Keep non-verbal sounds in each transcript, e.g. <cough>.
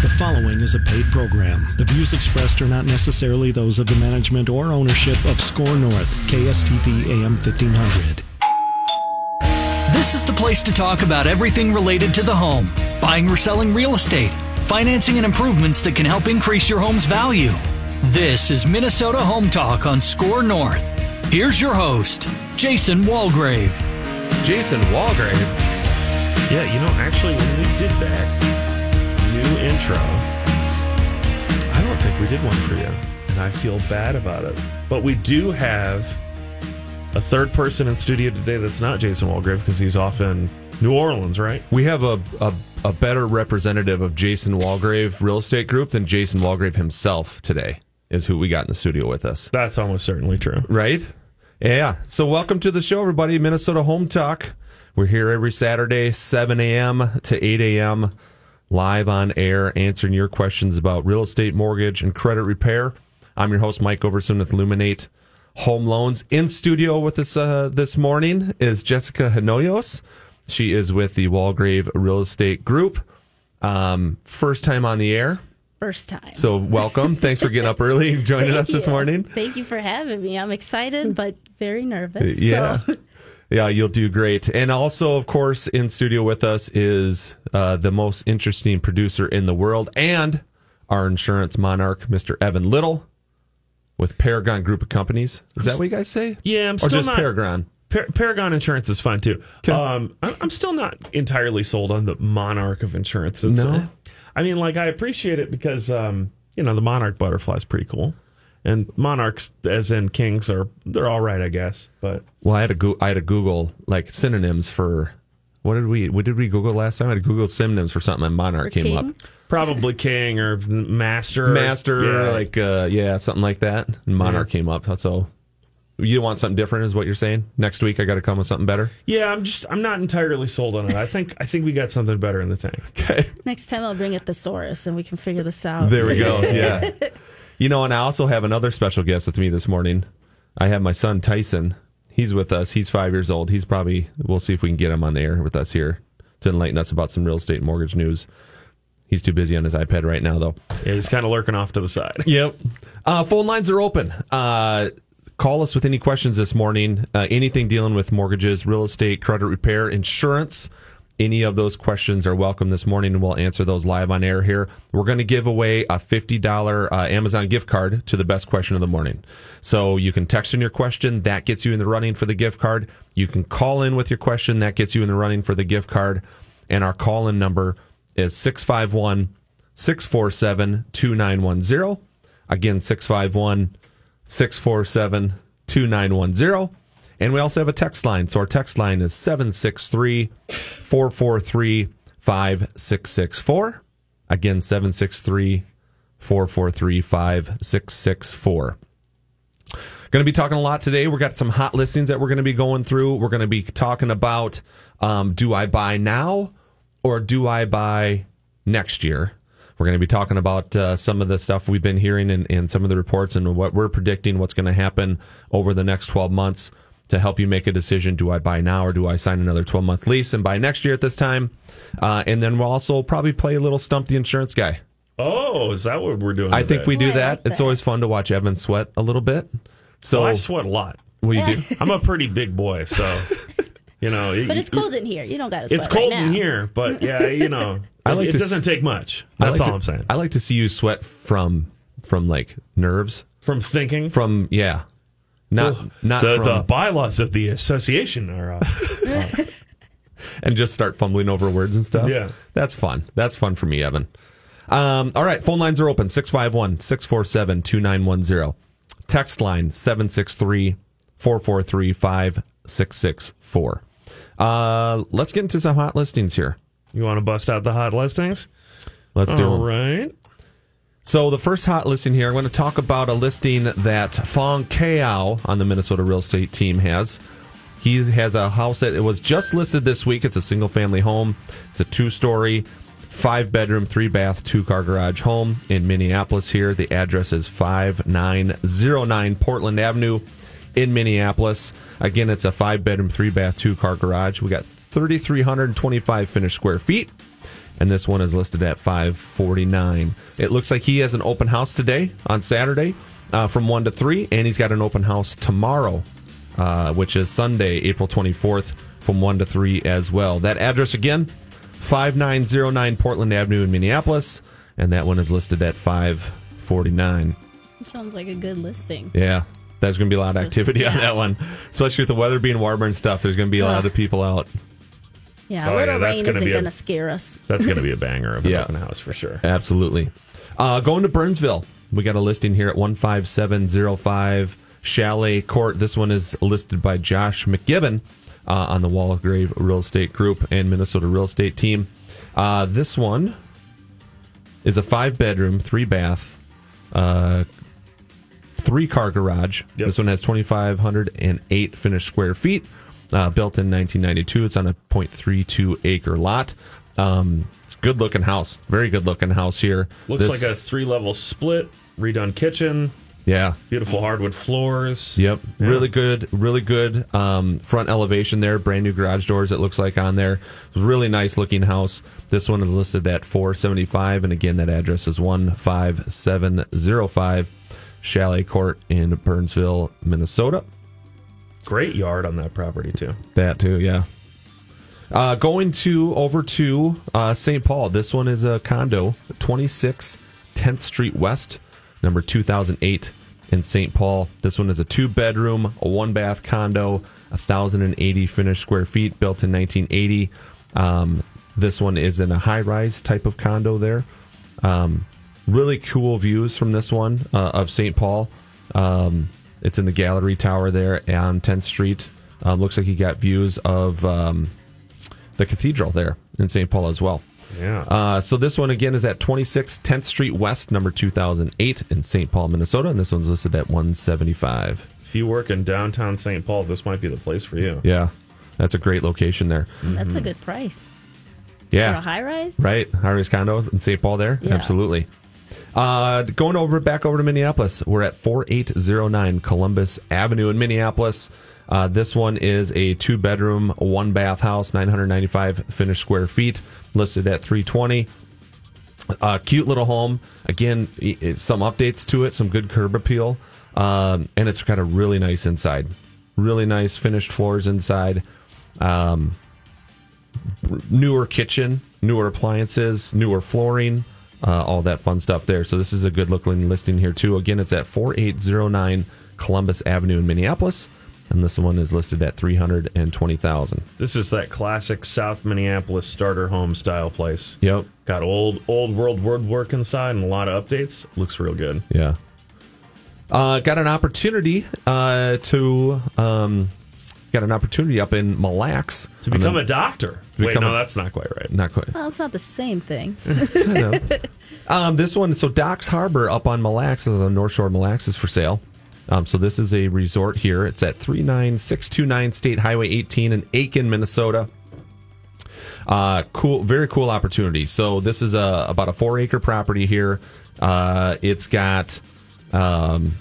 The following is a paid program. The views expressed are not necessarily those of the management or ownership of SKOR North, KSTP AM 1500. This is the place to talk about everything related to the home buying or selling real estate, financing and improvements that can help increase your home's value. This is Minnesota Home Talk on SKOR North. Here's your host, Jason Walgrave. Jason Walgrave. Yeah, you know, actually, when we did that new intro, I don't think we did one for you, and I feel bad about it. But we do have a third person in studio today that's not Jason Walgrave because he's off in New Orleans, right? We have a, a, a better representative of Jason Walgrave Real Estate Group than Jason Walgrave himself today, is who we got in the studio with us. That's almost certainly true. Right? Yeah. So, welcome to the show, everybody. Minnesota Home Talk. We're here every Saturday, 7 a.m. to 8 a.m., live on air, answering your questions about real estate, mortgage, and credit repair. I'm your host, Mike Overson with Illuminate Home Loans. In studio with us uh, this morning is Jessica Hanoyos. She is with the Walgrave Real Estate Group. Um, first time on the air. First time. So, welcome. Thanks for getting up early, joining us this morning. Thank you for having me. I'm excited, but very nervous. Yeah. so. Yeah, you'll do great. And also, of course, in studio with us is uh, the most interesting producer in the world and our insurance monarch, Mr. Evan Little, with Paragon Group of Companies. Is that what you guys say? Yeah, I'm or still just not. Paragon. Par- Paragon Insurance is fine too. Okay. Um, I- I'm still not entirely sold on the Monarch of insurance. It's, No? uh, I mean, like I appreciate it because um, you know the Monarch butterfly is pretty cool, and Monarchs, as in kings, are they're all right, I guess. But Well, I had to go- I had to Google like synonyms for what did we what did we Google last time? I had to Google synonyms for something, and Monarch For came king? up. probably king or master, Master, Yeah. like uh, yeah, something like that. And Monarch came up. So you want something different, is what you're saying? Next week, I got to come with something better. yeah. I'm just I'm not entirely sold on it. I think I think we got something better in the tank. <laughs> Okay. Next time I'll bring a thesaurus and we can figure this out. There we go. <laughs> Yeah. You know, and I also have another special guest with me this morning. I have my son Tyson. He's with us. He's five years old. He's probably, we'll see if we can get him on the air with us here to enlighten us about some real estate mortgage news. He's too busy on his iPad right now, though. Yeah, he's kind of lurking off to the side. <laughs> Yep. Uh, phone lines are open. Uh, call us with any questions this morning. Uh, anything dealing with mortgages, real estate, credit repair, insurance. Any of those questions are welcome this morning, and we'll answer those live on air here. We're going to give away a $50 uh, Amazon gift card to the best question of the morning. So you can text in your question, that gets you in the running for the gift card. You can call in with your question, that gets you in the running for the gift card. And our call in number is 651 647 2910. Again, 651 647 2910. And we also have a text line. So our text line is 763 443 5664. Again, 763 443 5664. Going to be talking a lot today. We've got some hot listings that we're going to be going through. We're going to be talking about um, do I buy now or do I buy next year? We're going to be talking about uh, some of the stuff we've been hearing and, and some of the reports and what we're predicting what's going to happen over the next 12 months to help you make a decision. Do I buy now or do I sign another 12 month lease and buy next year at this time? Uh, and then we'll also probably play a little Stump the Insurance Guy. Oh, is that what we're doing? I think we do Oh, that. like It's always fun to watch Evan sweat a little bit. So, Well, I sweat a lot. what do you do? <laughs> I'm a pretty big boy, so you know. But it's cold in here. You don't got to sweat. It's cold in here, but yeah, you know, <laughs> I like it to doesn't s- take much. I That's like all to- I'm saying. I like to see you sweat from from like nerves. From thinking, From yeah, not not the from the bylaws of the association are. Uh, <laughs> and just start fumbling over words and stuff. Yeah. that's fun. That's fun for me, Evan. Um, all right, phone lines are open 651 647 2910. Text line 763 443 5664. Uh, let's get into some hot listings here. you want to bust out the hot listings? Let's do All them. right. So the first hot listing here, I'm going to talk about a listing that Fong Kao on the Minnesota real estate team has. He has a house that it was just listed this week. It's a single family home. It's a two story, five bedroom, three bath, two car garage home in Minneapolis. Here, the address is five nine zero nine Portland Avenue in Minneapolis. Again, it's a five bedroom, three bath, two car garage. We got 3,325 finished square feet. And this one is listed at 549. It looks like he has an open house today on Saturday uh, from 1 to 3, and he's got an open house tomorrow, uh, which is Sunday, April 24th, from 1 to 3 as well. That address again, 5909 Portland Avenue in Minneapolis, and that one is listed at 549. Sounds like a good listing. Yeah. There's going to be a lot of activity on that one, especially with the weather being warmer and stuff. There's going to be a lot of people out. Yeah, Oh, a little yeah, that's rain gonna isn't going to scare us. That's going to be a banger of an Yeah. open house for sure. Absolutely. Uh, going to Burnsville, we got a listing here at 15705 Chalet Court. This one is listed by Josh McGibbon uh, on the Walgrave Real Estate Group and Minnesota Real Estate Team. Uh, this one is a five bedroom, three bath, uh, three car garage. Yep. This one has 2,508 finished square feet, uh, built in 1992. It's on a 0.32 acre lot. Um, it's a good looking house. Very good looking house here. Looks This- like a three level split, redone kitchen, yeah. beautiful hardwood floors. Yep. Yeah. Really good, really good um, front elevation there. Brand new garage doors, it looks like on there. Really nice looking house. This one is listed at 475. And again, that address is 15705 Chalet Court in Burnsville, Minnesota. Great yard on that property too. That too, yeah. Uh, going to over to uh, St. Paul. This one is a condo, 26 10th Street West, number 2008 in St. Paul. This one is a two bedroom, a one bath condo, 1,080 finished square feet, built in 1980. Um, this one is in a high rise type of condo there. Um, really cool views from this one uh, of St. Paul. Um, it's in the gallery tower there on 10th Street. Um, looks like he got views of um, the cathedral there in St. Paul as well. Yeah. Uh, so this one again is at 26 10th Street West, number 2008 in St. Paul, Minnesota, and this one's listed at 175. if you work in downtown St. Paul, this might be the place for you. Yeah, that's a great location there. That's a good price. For a Yeah, high rise? right. Harvey's condo in St. Paul there. Yeah. Absolutely. Uh, going over back over to Minneapolis, we're at 4809 Columbus Avenue in Minneapolis. Uh, this one is a two bedroom, one bath house, 995 finished square feet, listed at 320. Uh, cute little home. Again, some updates to it, some good curb appeal, um, and it's got a really nice inside. Really nice finished floors inside. Um, newer kitchen, newer appliances, newer flooring, uh, all that fun stuff there. So this is a good looking listing here too. Again, it's at 4809 Columbus Avenue in Minneapolis, and this one is listed at 320,000. This is that classic South Minneapolis starter home style place. Yep. Got old old world woodwork inside and a lot of updates. Looks real good. Yeah. Uh, got an opportunity uh, to um, got an opportunity up in Mille Lacs To become I'm a doctor. Wait, become no, a- that's not quite right. not quite. Well, it's not the same thing. <laughs> Um, this one, so Docks Harbor up on Mille Lacs, uh, the North Shore of Mille Lacs is for sale. Um, so this is a resort here. It's at 39629 State Highway 18 in Aitkin, Minnesota. Uh, cool, very cool opportunity. So this is a about a four acre property here. Uh, it's got um,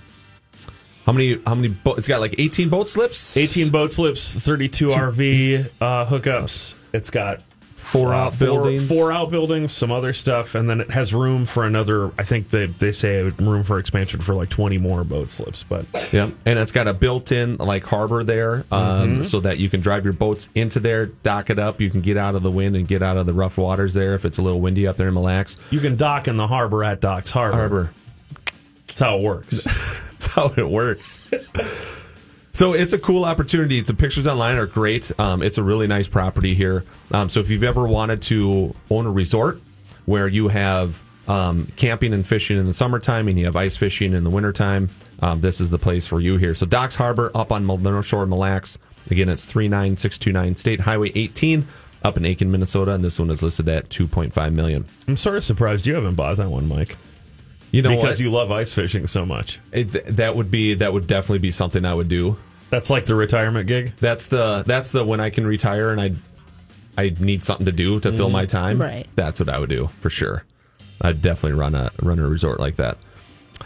how many? How many? Bo- it's got like 18 boat slips. 18 boat slips, 32 RV uh, hookups. It's got Four uh, outbuildings. four, four outbuildings, some other stuff, and then it has room for another. I think they they say room for expansion for like 20 more boat slips. But Yep, and it's got a built-in like harbor there, um, so that you can drive your boats into there, dock it up. You can get out of the wind and get out of the rough waters there if it's a little windy up there in Mille Lacs you can dock in the harbor at Docks Harbor. Harbor. That's how it works. <laughs> How it works. so it's a cool opportunity. The pictures online are great. Um, it's a really nice property here. Um, so if you've ever wanted to own a resort where you have um, camping and fishing in the summertime and you have ice fishing in the wintertime, um, this is the place for you here. So Docks Harbor up on North Shore Mille Lacs. Again, it's 39629 State Highway 18 up in Aitkin, Minnesota, and this one is listed at 2.5 million. I'm sort of surprised you haven't bought that one, Mike, You know because what? you love ice fishing so much. It, that would be that would definitely be something I would do. That's like the retirement gig. That's the that's the when I can retire and I I need something to do to fill my time. Right. That's what I would do for sure. I'd definitely run a run a resort like that.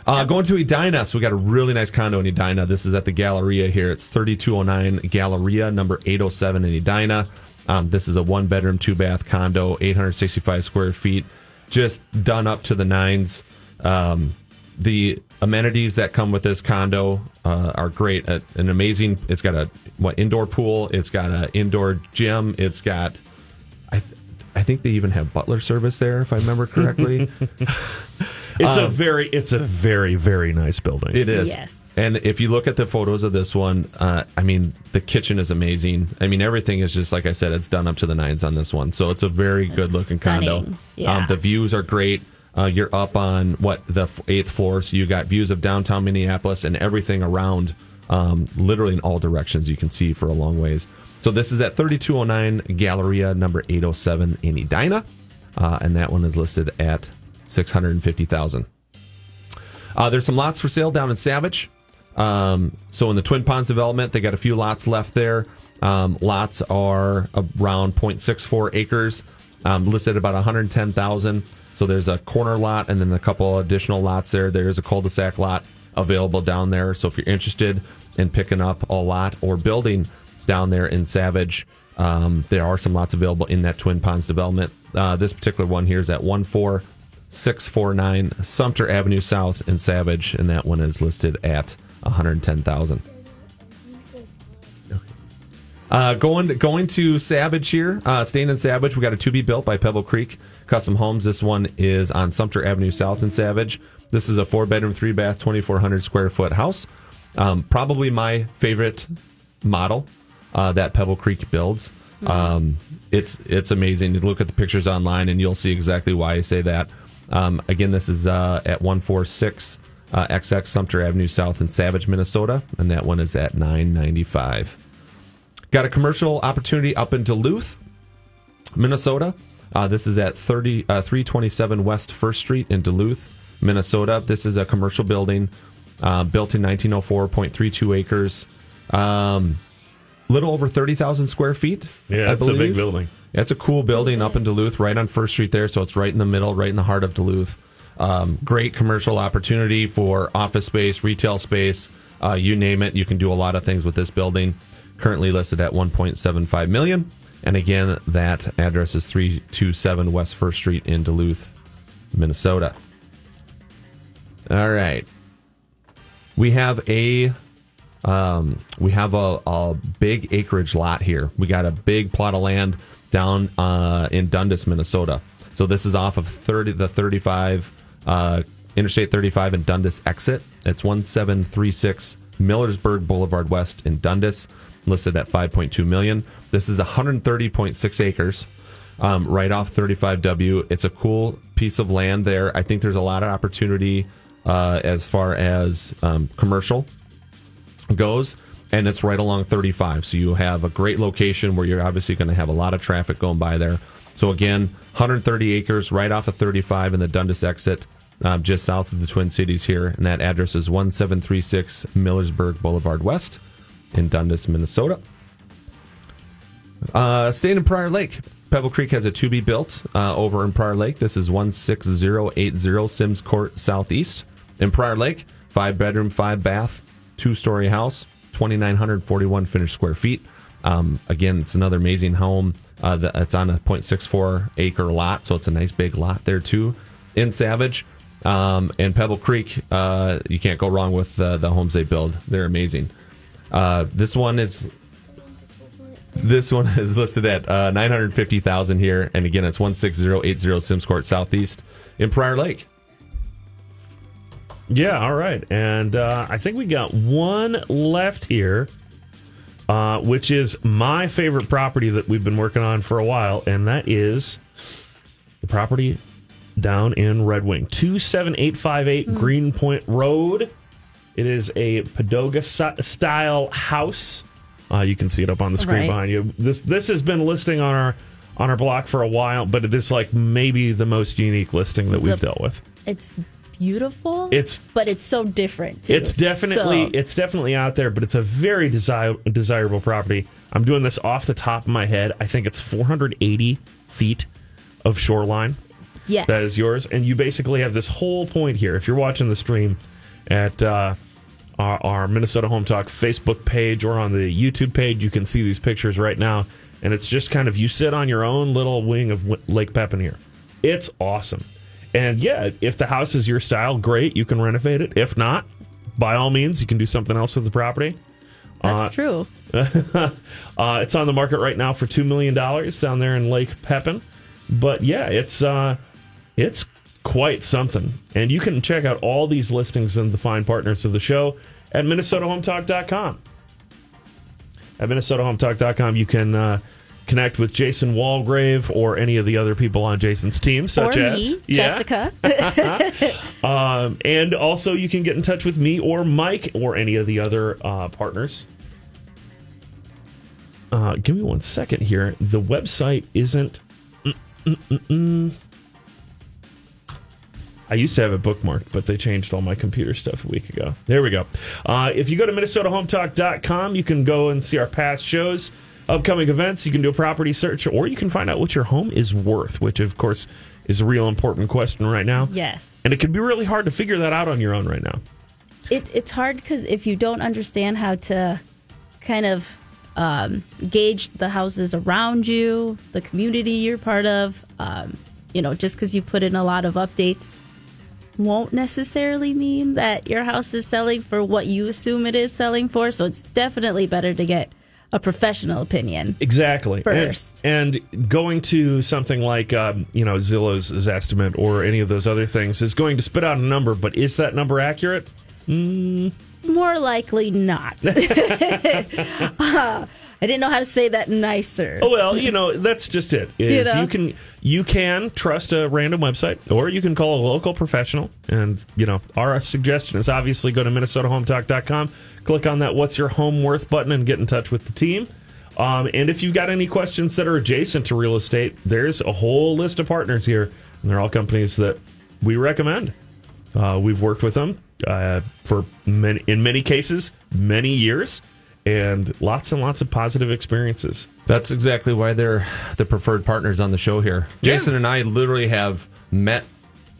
Uh, going to Edina, so we got a really nice condo in Edina. This is at the Galleria here. It's 3209 Galleria, number 807 in Edina. Um, this is a one bedroom, two bath condo, 865 square feet, just done up to the nines. Um, the amenities that come with this condo uh, are great. Uh, an amazing. It's got a what indoor pool. It's got an indoor gym. It's got. I th- I think they even have butler service there, if I remember correctly. <laughs> <laughs> It's a very, it's a very, very nice building. It is. Yes. And if you look at the photos of this one, uh, I mean, the kitchen is amazing. I mean, everything is just like I said, it's done up to the nines on this one. So it's a very good looking condo. Yeah. Um, the views are great. Uh, you're up on what the eighth floor, so you got views of downtown Minneapolis and everything around, um, literally in all directions. You can see for a long ways. So this is at 3209 Galleria number 807 in Edina, uh, and that one is listed at 650,000. Uh, there's some lots for sale down in Savage. Um, so in the Twin Ponds development, they got a few lots left there. Um, lots are around 0.64 acres, um, listed about 110,000. So there's a corner lot and then a couple additional lots there. There's a cul-de-sac lot available down there. So if you're interested in picking up a lot or building down there in Savage, um, there are some lots available in that Twin Ponds development. Uh, this particular one here is at 14649 Sumter Avenue South in Savage, and that one is listed at 110,000. Uh, going going to Savage here, uh, staying in Savage, we got a to be built by Pebble Creek Custom Homes. This one is on Sumter Avenue South in Savage. This is a four bedroom, three bath, 2,400 square foot house. Um, probably my favorite model uh, that Pebble Creek builds. Um, it's it's amazing. You look at the pictures online, and you'll see exactly why I say that. Um, again, this is uh, at 146 uh, XX Sumter Avenue South in Savage, Minnesota, and that one is at 995. Got a commercial opportunity up in Duluth, Minnesota. Uh, this is at 30, uh, 327 West First Street in Duluth, Minnesota. This is a commercial building uh, built in 1904, 0.32 acres. Um, little over 30,000 square feet. Yeah, it's a big building. Yeah, It's a cool building up in Duluth, right on First Street there. So it's right in the middle, right in the heart of Duluth. Um, great commercial opportunity for office space, retail space, uh, you name it. You can do a lot of things with this building. Currently listed at 1.75 million. And again, that address is 327 West First Street in Duluth, Minnesota. All right. We have a um, we have a, a big acreage lot here. We got a big plot of land down uh, in Dundas, Minnesota. So this is off of 30 the 35 uh, Interstate 35 and Dundas exit. It's 1736 Millersburg Boulevard West in Dundas, listed at 5.2 million. This is 130.6 acres. Um, right off 35W. It's a cool piece of land there. I think there's a lot of opportunity uh, as far as um, commercial goes and it's right along 35 so you have a great location where you're obviously going to have a lot of traffic going by there so again 130 acres right off of 35 in the dundas exit um, just south of the twin cities here and that address is 1736 millersburg boulevard west in dundas minnesota uh, staying in Prior Lake, Pebble Creek has a to be built uh, over in Prior Lake. This is 16080 Sims Court Southeast. In Prior Lake, five bedroom, five bath, two story house, 2,941 finished square feet. Um, again, it's another amazing home. Uh, that- it's on a 0.64 acre lot, so it's a nice big lot there too. In Savage um, and Pebble Creek, uh, you can't go wrong with uh, the homes they build. They're amazing. Uh, this one is this one <laughs> is listed at uh, 950,000 here. And again, it's 16080 Sims Court Southeast in Prior Lake. Yeah, all right. And uh, I think we got one left here, uh, which is my favorite property that we've been working on for a while, and that is the property down in Red Wing, 27858 Greenpoint Road. It is a Padoga style house. Uh, you can see it up on the screen Right. behind you. This this has been listing on our on our block for a while, but it is like maybe the most unique listing that we've The- dealt with. It's beautiful. It's- but it's so different too. It's definitely So- it's definitely out there, but it's a very desire, desirable property. I'm doing this off the top of my head. I think it's 480 feet of shoreline. yes. That is yours, and you basically have this whole point here. If you're watching the stream at uh, our, our Minnesota Home Talk Facebook page or on the YouTube page, you can see these pictures right now. and it's just kind of you sit on your own little wing of Lake Pepin here. It's awesome. And yeah, if the house is your style, great, you can renovate it. If not, by all means, you can do something else with the property. That's Uh, true. <laughs> Uh, it's on the market right now for two million dollars down there in Lake Pepin. But yeah, it's uh, it's quite something. And you can check out all these listings and the fine partners of the show at minnesotahometalk.com. At minnesotahometalk.com, you can uh, connect with Jason Walgrave or any of the other people on Jason's team, such as Yeah. Jessica. <laughs> Um, and also, you can get in touch with me or Mike or any of the other uh, partners. Uh, give me one second here. The website isn't. mm, mm, mm, mm. I used to have it bookmarked, but they changed all my computer stuff a week ago. There we go. Uh, if you go to MinnesotaHometalk.com, you can go and see our past shows, upcoming events. You can do a property search, or you can find out what your home is worth, which, of course, is a real important question right now. yes. And it can be really hard to figure that out on your own right now. it, it's hard because if you don't understand how to kind of um, gauge the houses around you, the community you're part of, um, you know, just because you put in a lot of updates won't necessarily mean that your house is selling for what you assume it is selling for. So it's definitely better to get a professional opinion. Exactly. First. And, and going to something like, um, you know, Zillow's Zestimate or any of those other things is going to spit out a number, but is that number accurate? More likely not. <laughs> Uh, I didn't know how to say that nicer. Oh well, you know that's just it. <laughs> Is You know? you can you can trust a random website, or you can call a local professional. And you know our suggestion is obviously go to minnesotahometalk.com, click on that "What's Your Home Worth" button, and get in touch with the team. Um, and if you've got any questions that are adjacent to real estate, there's a whole list of partners here, and they're all companies that we recommend. Uh, we've worked with them uh, for many, in many cases, many years, and lots and lots of positive experiences. That's exactly why they're the preferred partners on the show here. Yeah. Jason and I literally have met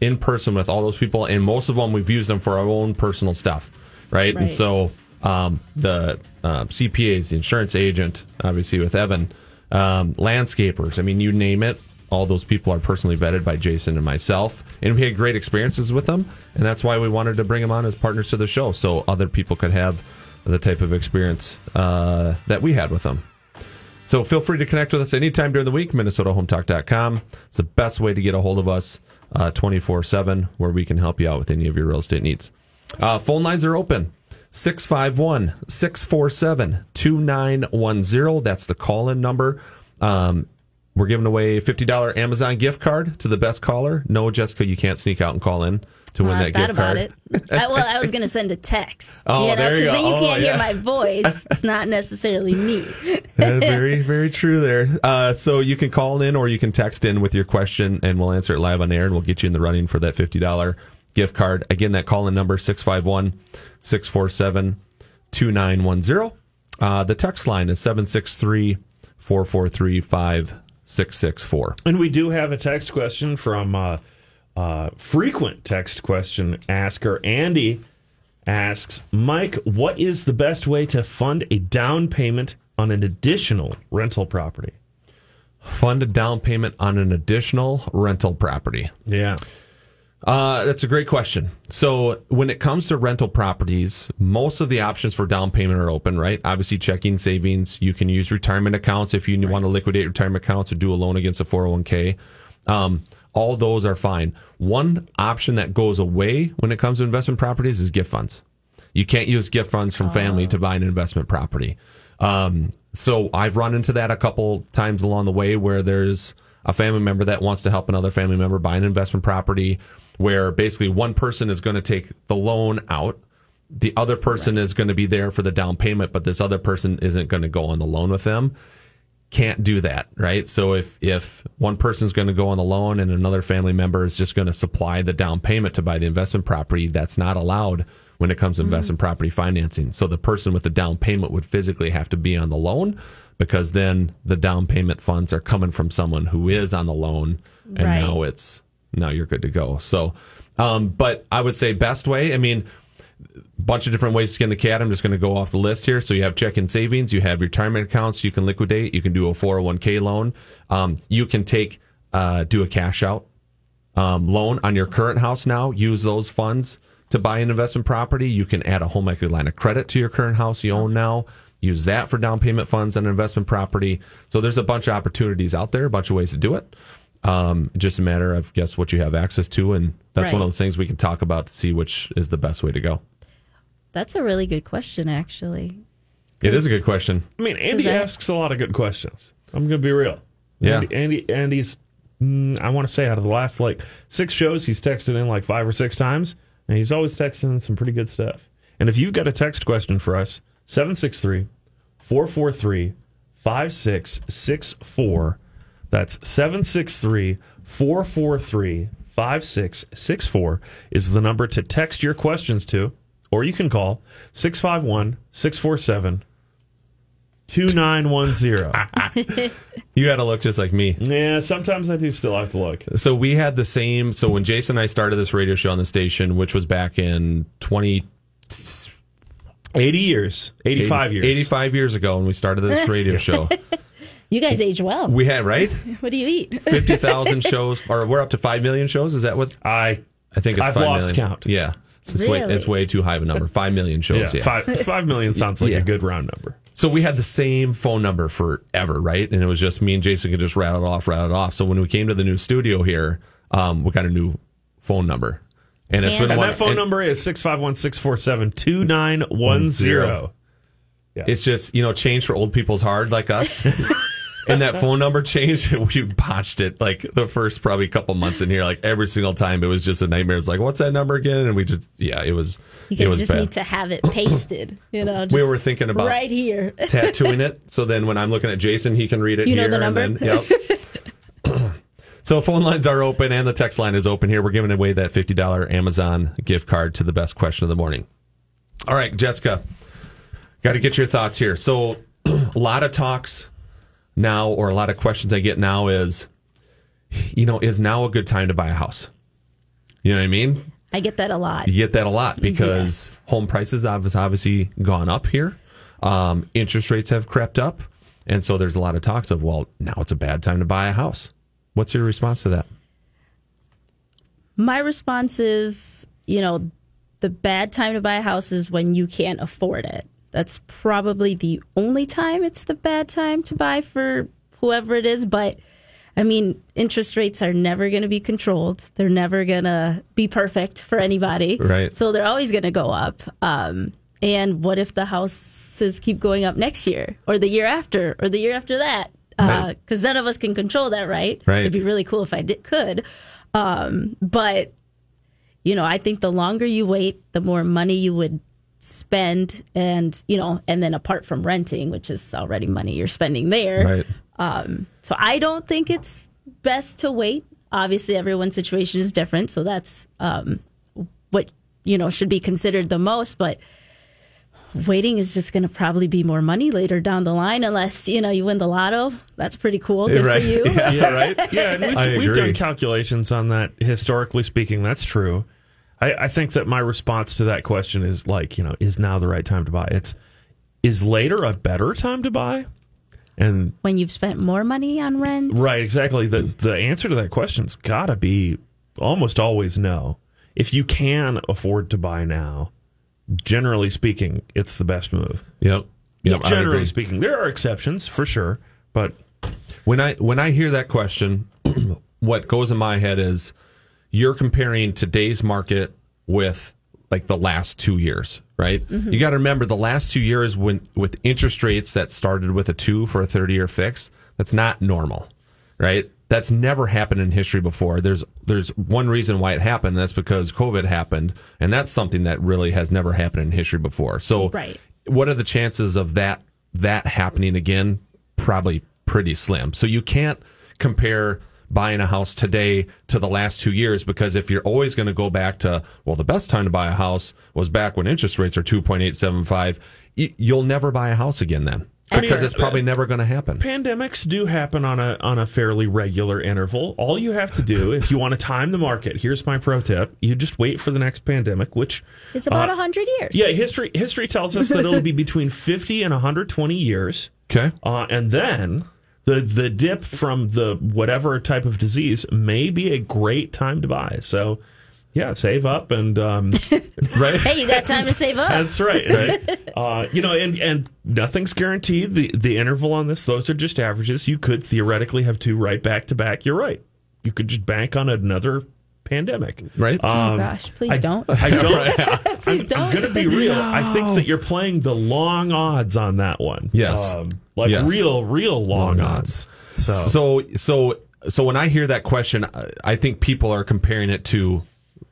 in person with all those people, and most of them we've used them for our own personal stuff, right? And so um, the uh, CPAs, the insurance agent, obviously with Evan, um, landscapers. I mean, you name it. All those people are personally vetted by Jason and myself, and we had great experiences with them, and that's why we wanted to bring them on as partners to the show, so other people could have the type of experience uh, that we had with them. So feel free to connect with us anytime during the week. MinnesotaHometalk.com. It's the best way to get a hold of us twenty four seven, where we can help you out with any of your real estate needs. Uh, phone lines are open. 651 647 2910. That's the call in number. Um, we're giving away a $50 Amazon gift card to the best caller. No, Jessica, you can't sneak out and call in to win Not that gift about card. it. I, well, I was going to send a text. <laughs> Oh, you know, there you then you Oh, can't yeah. hear my voice. <laughs> It's not necessarily me. Uh, very, very true there. Uh, so you can call in or you can text in with your question and we'll answer it live on air and we'll get you in the running for that $50 gift card. Again, that call in number 651 647 2910. Uh, The text line is 763 443 5664. And we do have a text question from uh, uh, frequent text question asker Andy asks Mike, what is the best way to fund a down payment on an additional rental property? Fund a down payment on an additional rental property. Yeah. Uh, that's a great question. So when it comes to rental properties, most of the options for down payment are open, right? Obviously, checking savings. You can use retirement accounts if you want to liquidate retirement accounts or do a loan against a 401k. Um, all those are fine. One option that goes away when it comes to investment properties is gift funds. You can't use gift funds from family to buy an investment property. Um, so I've run into that a couple times along the way where there's a family member that wants to help another family member buy an investment property where basically one person is going to take the loan out. The other person is going to be there for the down payment, but this other person isn't going to go on the loan with them can't do that, right? So if if one person's going to go on the loan and another family member is just going to supply the down payment to buy the investment property, that's not allowed when it comes to investment property financing. So the person with the down payment would physically have to be on the loan because then the down payment funds are coming from someone who is on the loan and Right. now it's now you're good to go. So um but I would say best way, I mean bunch of different ways to skin the cat. I'm just going to go off the list here. So you have check-in savings, you have retirement accounts you can liquidate, you can do a 401k loan, um, you can take uh, do a cash out um, loan on your current house now. Use those funds to buy an investment property. You can add a home equity line of credit to your current house you own now. Use that for down payment funds on an investment property. So there's a bunch of opportunities out there, a bunch of ways to do it. Um, just a matter of guess what you have access to, and that's one of those things we can talk about to see which is the best way to go. That's a really good question, actually. It is a good question. I mean, Andy that- asks a lot of good questions. I'm going to be real. Yeah. Andy, Andy Andy's, mm, I want to say, out of the last like six shows, he's texted in like five or six times, and he's always texting in some pretty good stuff. And if you've got a text question for us, 763 443 5664. That's 763 443 5664 is the number to text your questions to, or you can call 651 647 2910. <laughs> You had to look just like me. Yeah, sometimes I do still have to look. So we had the same. So when Jason and I started this radio show on the station, which was back in 20, 80 years, 85 years. 85 years ago, when we started this radio <laughs> show, You guys age well. we had right <laughs> what do you eat? 50,000 shows, or we're up to 5 million shows. Is that what I, I think it's I've 5 lost million. count. Yeah. It's, way, it's way too high of a number. 5 million shows. Yeah. Five, five million sounds like Yeah. a good round number. So we had the same phone number forever, right? And it was just me and Jason could just rattle it off, rattle it off. So when we came to the new studio here, um, we got a new phone number. And it's And- been And one- that phone and number is 651 647 2910. It's just, you know, change for old people's hard like us. <laughs> and that phone number changed. We botched it like the first probably couple months in here. Like every single time, it was just a nightmare. It's like, what's that number again? And we just, yeah, it was. You it guys was just bad. need to have it pasted. You know, We were thinking about- right here. tattooing it. So then when I'm looking at Jason, he can read it You know here. the number? And then, yep. <laughs> so phone lines are open and the text line is open here. We're giving away that $50 Amazon gift card to the best question of the morning. All right, Jessica, got to get your thoughts here. So <clears throat> a lot of talks now, or a lot of questions I get now is, you know, is now a good time to buy a house? You know what I mean? I get that a lot. You get that a lot because Yes. home prices have obviously gone up here. Um, interest rates have crept up. And so there's a lot of talks of, well, now it's a bad time to buy a house. What's your response to that? My response is, you know, the bad time to buy a house is when you can't afford it. That's probably the only time it's the bad time to buy for whoever it is. But I mean, interest rates are never going to be controlled. They're never going to be perfect for anybody. Right. So they're always going to go up. Um, and what if the houses keep going up next year or the year after or the year after that? Right. Because none of us can control that, right? Right. It'd be really cool if I did, could. Um, but you know, I think the longer you wait, the more money you would spend, and you know, and then apart from renting, which is already money you're spending there. Right. So I don't think it's best to wait. Obviously, everyone's situation is different, so that's um, what you know should be considered the most. But waiting is just going to probably be more money later down the line, unless you know you win the lotto. That's pretty cool. Good right. for you. <laughs> Yeah, right. <laughs> Yeah, and I we've, we've done calculations on that. Historically speaking, that's true. I, I think that my response to that question is like, you know, is now the right time to buy? It's is later a better time to buy? And When you've spent more money on rent, right, exactly. The the answer to that question's got to be almost always no. If you can afford to buy now, generally speaking, it's the best move. Yep. Yep. I generally speaking, there are exceptions for sure, but When I when I hear that question, <clears throat> what goes in my head is you're comparing today's market with like the last two years, right? Mm-hmm. You got to remember the last two years when with interest rates that started with a two for a 30 year fix, that's not normal, right? That's never happened in history before. There's there's one reason why it happened. That's because COVID happened, and that's something that really has never happened in history before. So, Right. what are the chances of that that happening again? Probably pretty slim. So you can't compare buying a house today to the last two years because if you're always going to go back to well, the best time to buy a house was back when interest rates are two point eight seven five. You'll never buy a house again then. because it's probably never going to happen. pandemics do happen on a on a fairly regular interval. All you have to do <laughs> if you want to time the market, here's my pro tip: you just wait for the next pandemic, which It's about uh, a hundred years. yeah, history history tells us that it'll be <laughs> between 50 and 120 years. Okay. Uh, and then the the dip from the whatever type of disease may be a great time to buy. So, yeah, save up and um, <laughs> right. Hey, you got time to save up. That's right, right? Uh, you know, and and nothing's guaranteed. The the interval on this, those are just averages. You could theoretically have two right back to back. You're right. You could just bank on another pandemic. Right. oh gosh, please I don't. I <laughs> don't. Please I'm, don't. I'm going to be real. I think that you're playing the long odds on that one. Yes. Um, like Yes. real, real long, Long odds. odds. So, So so so when I hear that question, I- I think people are comparing it to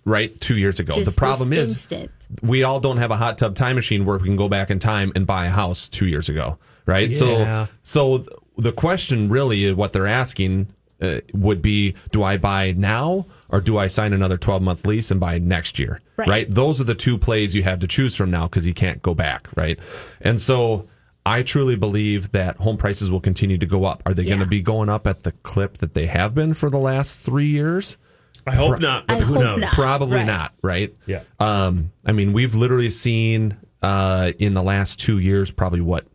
right two years ago. Just the problem this is instant. we all don't have a hot tub time machine where we can go back in time and buy a house two years ago, right? Yeah. So so the question really, what they're asking uh, would be, do I buy now or do I sign another twelve month lease and buy next year? Right. Those are the two plays you have to choose from now because you can't go back, right? And so. I truly believe that home prices will continue to go up. Are they going to be going up at the clip that they have been for the last three years? I hope not, but I who hope knows? not. Probably Right. not, right? Yeah. Um, I mean, we've literally seen uh, in the last two years probably what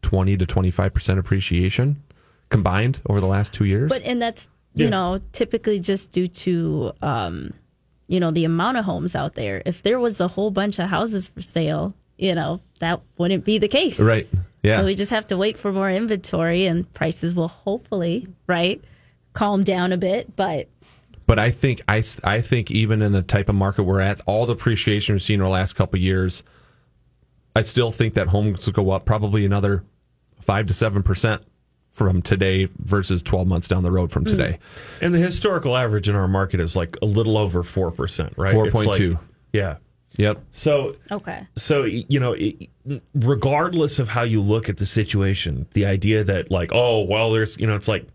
twenty to twenty five percent appreciation combined over the last two years. But and that's you Yeah. know typically just due to um, you know the amount of homes out there. If there was a whole bunch of houses for sale, you know that wouldn't be the case. right? Yeah. So we just have to wait for more inventory, and prices will hopefully right calm down a bit. But But I think I, I think even in the type of market we're at, all the appreciation we've seen in the last couple of years, I still think that homes will go up probably another five to seven percent from today versus twelve months down the road from today. And the historical average in our market is like a little over 4%, right? 4.2. like- yeah. Yep. So okay, so you know it- regardless of how you look at the situation the idea that like oh well there's you know it's like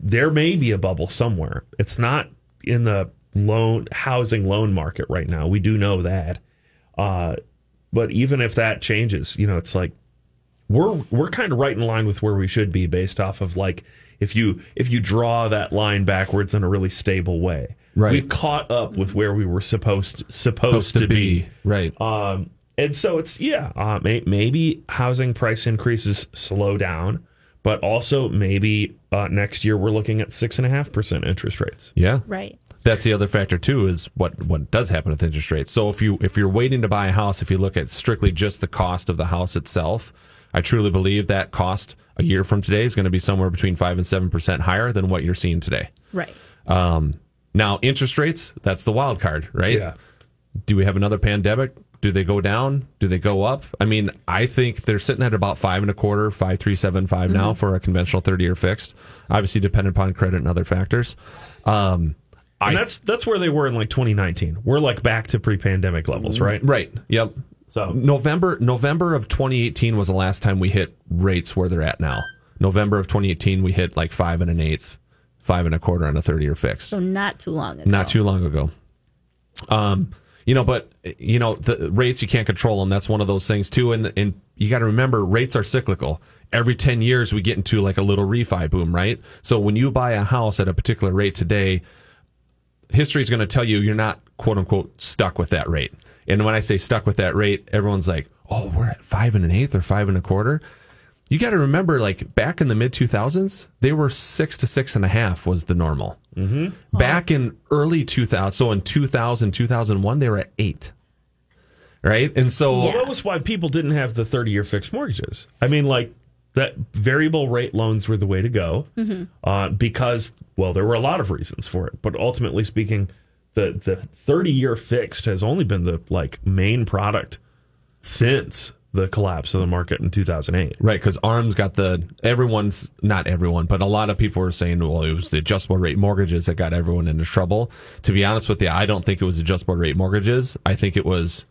there may be a bubble somewhere it's not in the loan housing loan market right now we do know that uh, but even if that changes you know it's like we're we're kind of right in line with where we should be based off of like if you if you draw that line backwards in a really stable way Right. we caught up with where we were supposed supposed, to, be. right. Um, and so it's yeah, uh, may, maybe housing price increases slow down, but also maybe uh, next year we're looking at six and a half percent interest rates. yeah. right. That's the other factor too is what what does happen with interest rates. So if you if you're waiting to buy a house, if you look at strictly just the cost of the house itself, I truly believe that cost a year from today is going to be somewhere between five and seven percent higher than what you're seeing today. Right. Um, now interest rates, that's the wild card, right? Yeah. Do we have another pandemic? Do they go down? Do they go up? I mean, I think they're sitting at about five and a quarter, five three seven five now for a conventional thirty year fixed. Obviously, dependent upon credit and other factors. Um, And I that's that's where they were in like 2019. We're like back to pre-pandemic levels, right? Right. Yep. So November November of 2018 was the last time we hit rates where they're at now. November of 2018, we hit like five and an eighth, five and a quarter on a 30 year fixed. So not too long ago. Not too long ago. Um, you know, but you know the rates you can't control them. That's one of those things too. And and you got to remember rates are cyclical. Every 10 years we get into like a little refi boom, right? So when you buy a house at a particular rate today, history is going to tell you you're not quote unquote stuck with that rate. And when I say stuck with that rate, everyone's like, "Oh, we're at five and an eighth or five and a quarter." You got to remember, like back in the mid 2000s, they were six to six and a half was the normal. Mm-hmm. Back in early 2000, so in 2000, 2001, they were at eight. Right, and so Well, that was why people didn't have the 30 year fixed mortgages. I mean, like, that variable rate loans were the way to go uh, because, well, there were a lot of reasons for it. But ultimately speaking, the, the 30 year fixed has only been the like main product since the collapse of the market in 2008. Right, because ARM's got the everyone's not everyone, but a lot of people were saying, well, it was the adjustable rate mortgages that got everyone into trouble. To be honest with you, I don't think it was adjustable rate mortgages. I think it was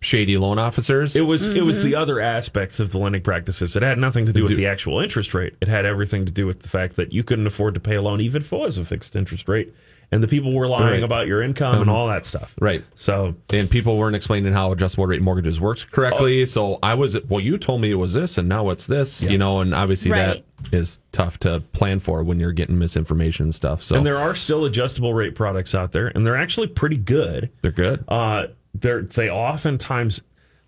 shady loan officers. It was it was the mm-hmm. other aspects of the lending practices. It had nothing to do with the actual interest rate. It had everything to do with the fact that you couldn't afford to pay a loan even if it was a fixed interest rate, and the people were lying Right. Um, about your income and all that stuff. Right. So and people weren't explaining how adjustable rate mortgages works correctly. Oh. So I was, well, you told me it was this, and now it's this, you know, and obviously Right. that is tough to plan for when you're getting misinformation and stuff. So and there are still adjustable rate products out there, and they're actually pretty good. they're good. Uh, they're they oftentimes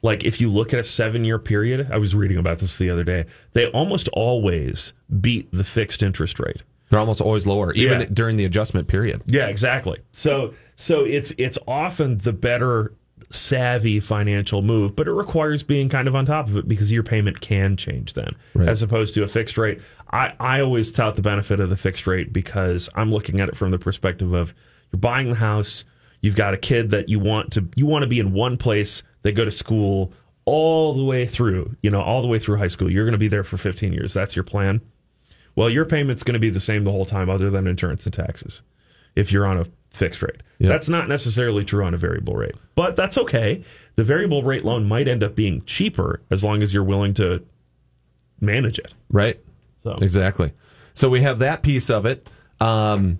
like if you look at a seven year period. I was reading about this the other day. They almost always beat the fixed interest rate. They're almost always lower, even Yeah. during the adjustment period. Yeah, exactly. So so it's it's often the better savvy financial move, but it requires being kind of on top of it because your payment can change then, Right. as opposed to a fixed rate. I, I always tout the benefit of the fixed rate because I'm looking at it from the perspective of you're buying the house, you've got a kid that you want to you want to be in one place, they go to school all the way through, you know, all the way through high school. You're going to be there for 15 years. That's your plan. Well, your payment's going to be the same the whole time, other than insurance and taxes, if you're on a fixed rate. Yeah. That's not necessarily true on a variable rate, but that's okay. The variable rate loan might end up being cheaper as long as you're willing to manage it. Right. So Exactly. So we have that piece of it. Um,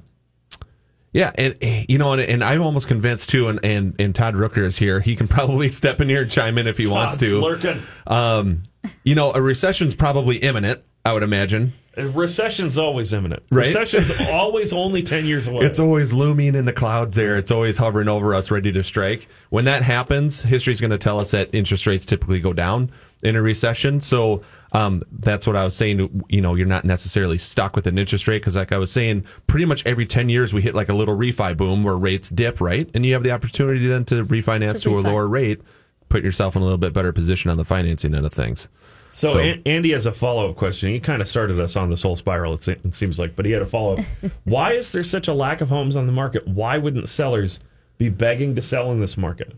yeah, and you know, and, and I'm almost convinced too. And, and and Todd Rooker is here. He can <laughs> probably step in here and chime in if he wants to. lurking. Um, you know, a recession's probably imminent. I would imagine. A Recession's always imminent. Right. Recession's <laughs> always only 10 years away. It's always looming in the clouds there. It's always hovering over us, ready to strike. When that happens, history's going to tell us that interest rates typically go down in a recession. So um, that's what I was saying. You know, you're not necessarily stuck with an interest rate because, like I was saying, pretty much every 10 years we hit like a little refi boom where rates dip, right? And you have the opportunity then to refinance To to, a lower rate, put yourself in a little bit better position on the financing end of things. So, So- An- Andy has a follow up question. He kind of started us on this whole spiral, it, seems like, but he had a follow up. <laughs> Why is there such a lack of homes on the market? Why wouldn't sellers be begging to sell in this market?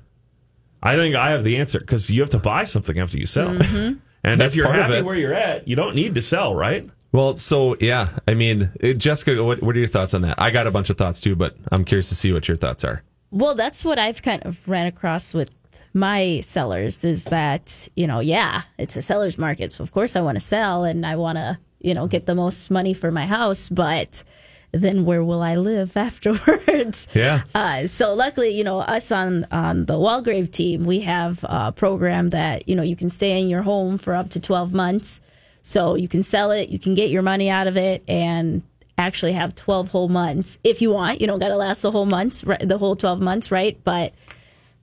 I think I have the answer because you have to buy something after you sell. And That's if you're happy where you're at, you don't need to sell, right? Well, so yeah, I mean, eh, Jessica, what, what are your thoughts on that? I got a bunch of thoughts too, but I'm curious to see what your thoughts are. Well, that's what I've kind of ran across with my sellers is that, you know, yeah, it's a seller's market. So, of course, I want to sell and I want to, you know, get the most money for my house. But then where will I live <laughs> afterwards? Yeah. Uh, so luckily, you know, us on on the Walgrave team, we have a program that you know you can stay in your home for up to twelve months. So you can sell it, you can get your money out of it, and actually have twelve whole months if you want. You don't got to last the whole months, the whole twelve months, right? But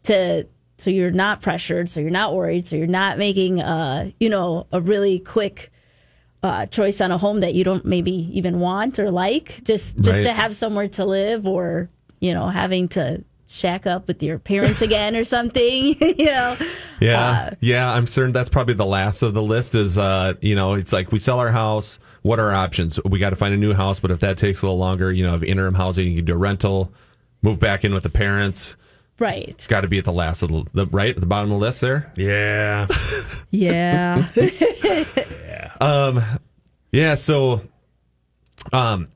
to so you're not pressured, so you're not worried, so you're not making uh you know a really quick uh, choice on a home that you don't maybe even want or like, just just to have somewhere to live, or you know having to shack up with your parents again or something. <laughs> you know, Yeah, yeah, I'm certain that's probably the last of the list. Is uh, you know, it's like we sell our house. What are our options? We got to find a new house, but if that takes a little longer, you know, have interim housing, you can do a rental, move back in with the parents. Right? It's got to be at the last of the, the right at the bottom of the list there. Yeah. <laughs> <laughs> Yeah, Um Yeah, so um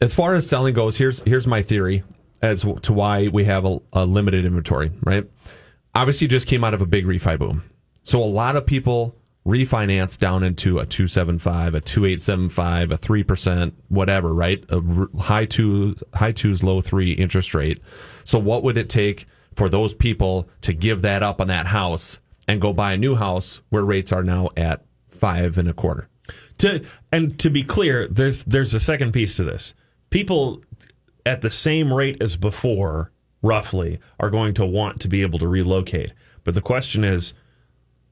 as far as selling goes, here's here's my theory as to why we have a, a limited inventory, right? Obviously just came out of a big refi boom. So a lot of people refinance down into a 275, a 2875, a 3%, whatever, right? A high 2 high 2s low 3 interest rate. So what would it take for those people to give that up on that house and go buy a new house where rates are now at 5 and a quarter? to and to be clear, there's there's a second piece to this. People at the same rate as before, roughly, are going to want to be able to relocate. But the question is,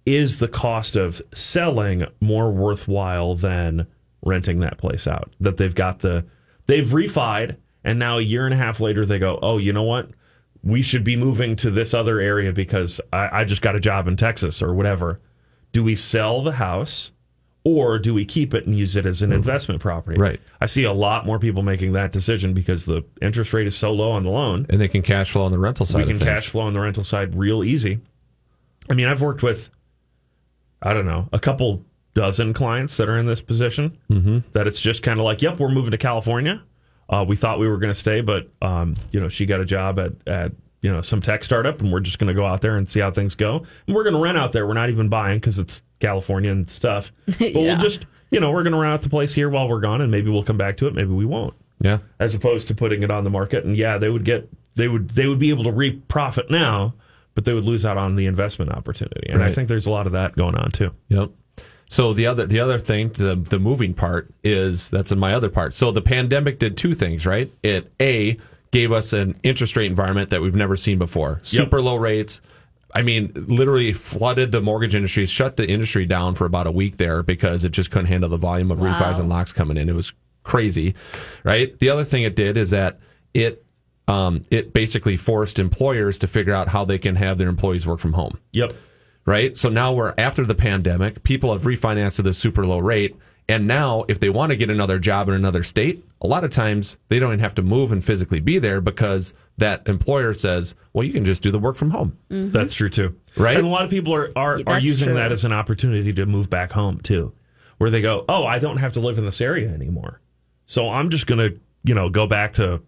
is the cost of selling more worthwhile than renting that place out? That they've got the they've refied and now a year and a half later they go, Oh, you know what? We should be moving to this other area because I, I just got a job in Texas or whatever. Do we sell the house or do we keep it and use it as an mm-hmm. investment property? Right. I see a lot more people making that decision because the interest rate is so low on the loan. and they can cash flow on the rental side. we can cash flow on the rental side real easy. I mean, I've worked with, I don't know, a couple dozen clients that are in this position. Mm-hmm. That it's just kind of like, yep, we're moving to California. Uh, we thought we were going to stay, but um, you know, she got a job at at you know some tech startup, and we're just going to go out there and see how things go. And we're going to rent out there. We're not even buying because it's California and stuff. <laughs> But Yeah. we'll just you know we're going to rent out the place here while we're gone, and maybe we'll come back to it. Maybe we won't. Yeah. as opposed to putting it on the market. And yeah, they would get they would they would be able to reap profit now, but they would lose out on the investment opportunity. And I think there's a lot of that going on too. Yep. So the other the other thing, the the moving part is that's in my other part. So the pandemic did two things, right? It a gave us an interest rate environment that we've never seen before. Super low rates. I mean, literally flooded the mortgage industry, shut the industry down for about a week there because it just couldn't handle the volume of refis and locks coming in. It was crazy, right? The other thing it did is that it um, it basically forced employers to figure out how they can have their employees work from home Yep. right? So now we're after the pandemic, people have refinanced at a super low rate. And now, if they want to get another job in another state, a lot of times they don't even have to move and physically be there because that employer says, well, you can just do the work from home. That's true too. Right? And a lot of people are are, Yeah, are using true. that as an opportunity to move back home too. Where they go, "Oh, I don't have to live in this area anymore." So I'm just going to, you know, go back to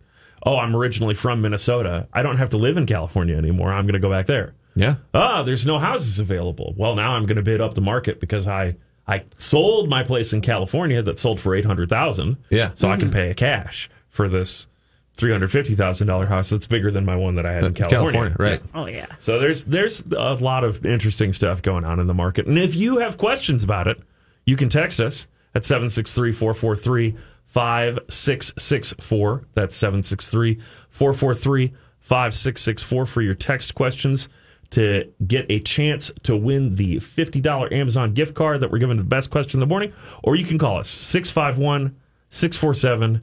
oh, I'm originally from Minnesota. I don't have to live in California anymore. I'm going to go back there. Yeah. Ah, there's no houses available. Well, now I'm going to bid up the market because I I sold my place in California that sold for eight hundred thousand. Yeah. so I can pay a cash for this three hundred fifty thousand dollar house that's bigger than my one that I had in California. right. Oh yeah. So there's there's a lot of interesting stuff going on in the market. And if you have questions about it, you can text us at 763-443-5664. That's 763-443-5664 for your text questions to get a chance to win the $50 Amazon gift card that we're giving the best question in the morning. Or you can call us 651 647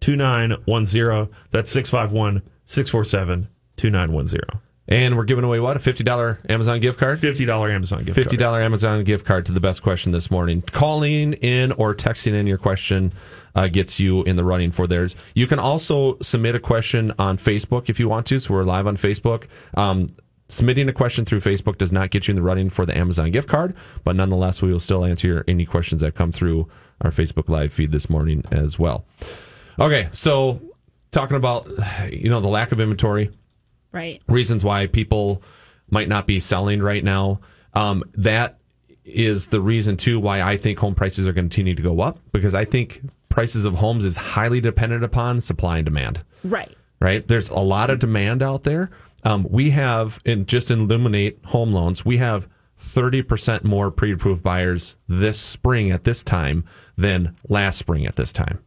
2910. That's 651 647 2910. And we're giving away what? A $50 Amazon gift card? $50 Amazon gift $50 card. Amazon gift card to the best question this morning. Calling in or texting in your question uh, gets you in the running for theirs. You can also submit a question on Facebook if you want to. So we're live on Facebook. Um, submitting a question through Facebook does not get you in the running for the Amazon gift card, but nonetheless, we will still answer any questions that come through our Facebook live feed this morning as well. Okay, so talking about you know the lack of inventory Right. reasons why people might not be selling right now. Um, that is the reason too why I think home prices are going to continue to go up because I think prices of homes is highly dependent upon supply and demand. Right. Right? There's a lot of demand out there. Um, we have in just in Illuminate home loans, we have 30% more pre-approved buyers this spring at this time than last spring at this time.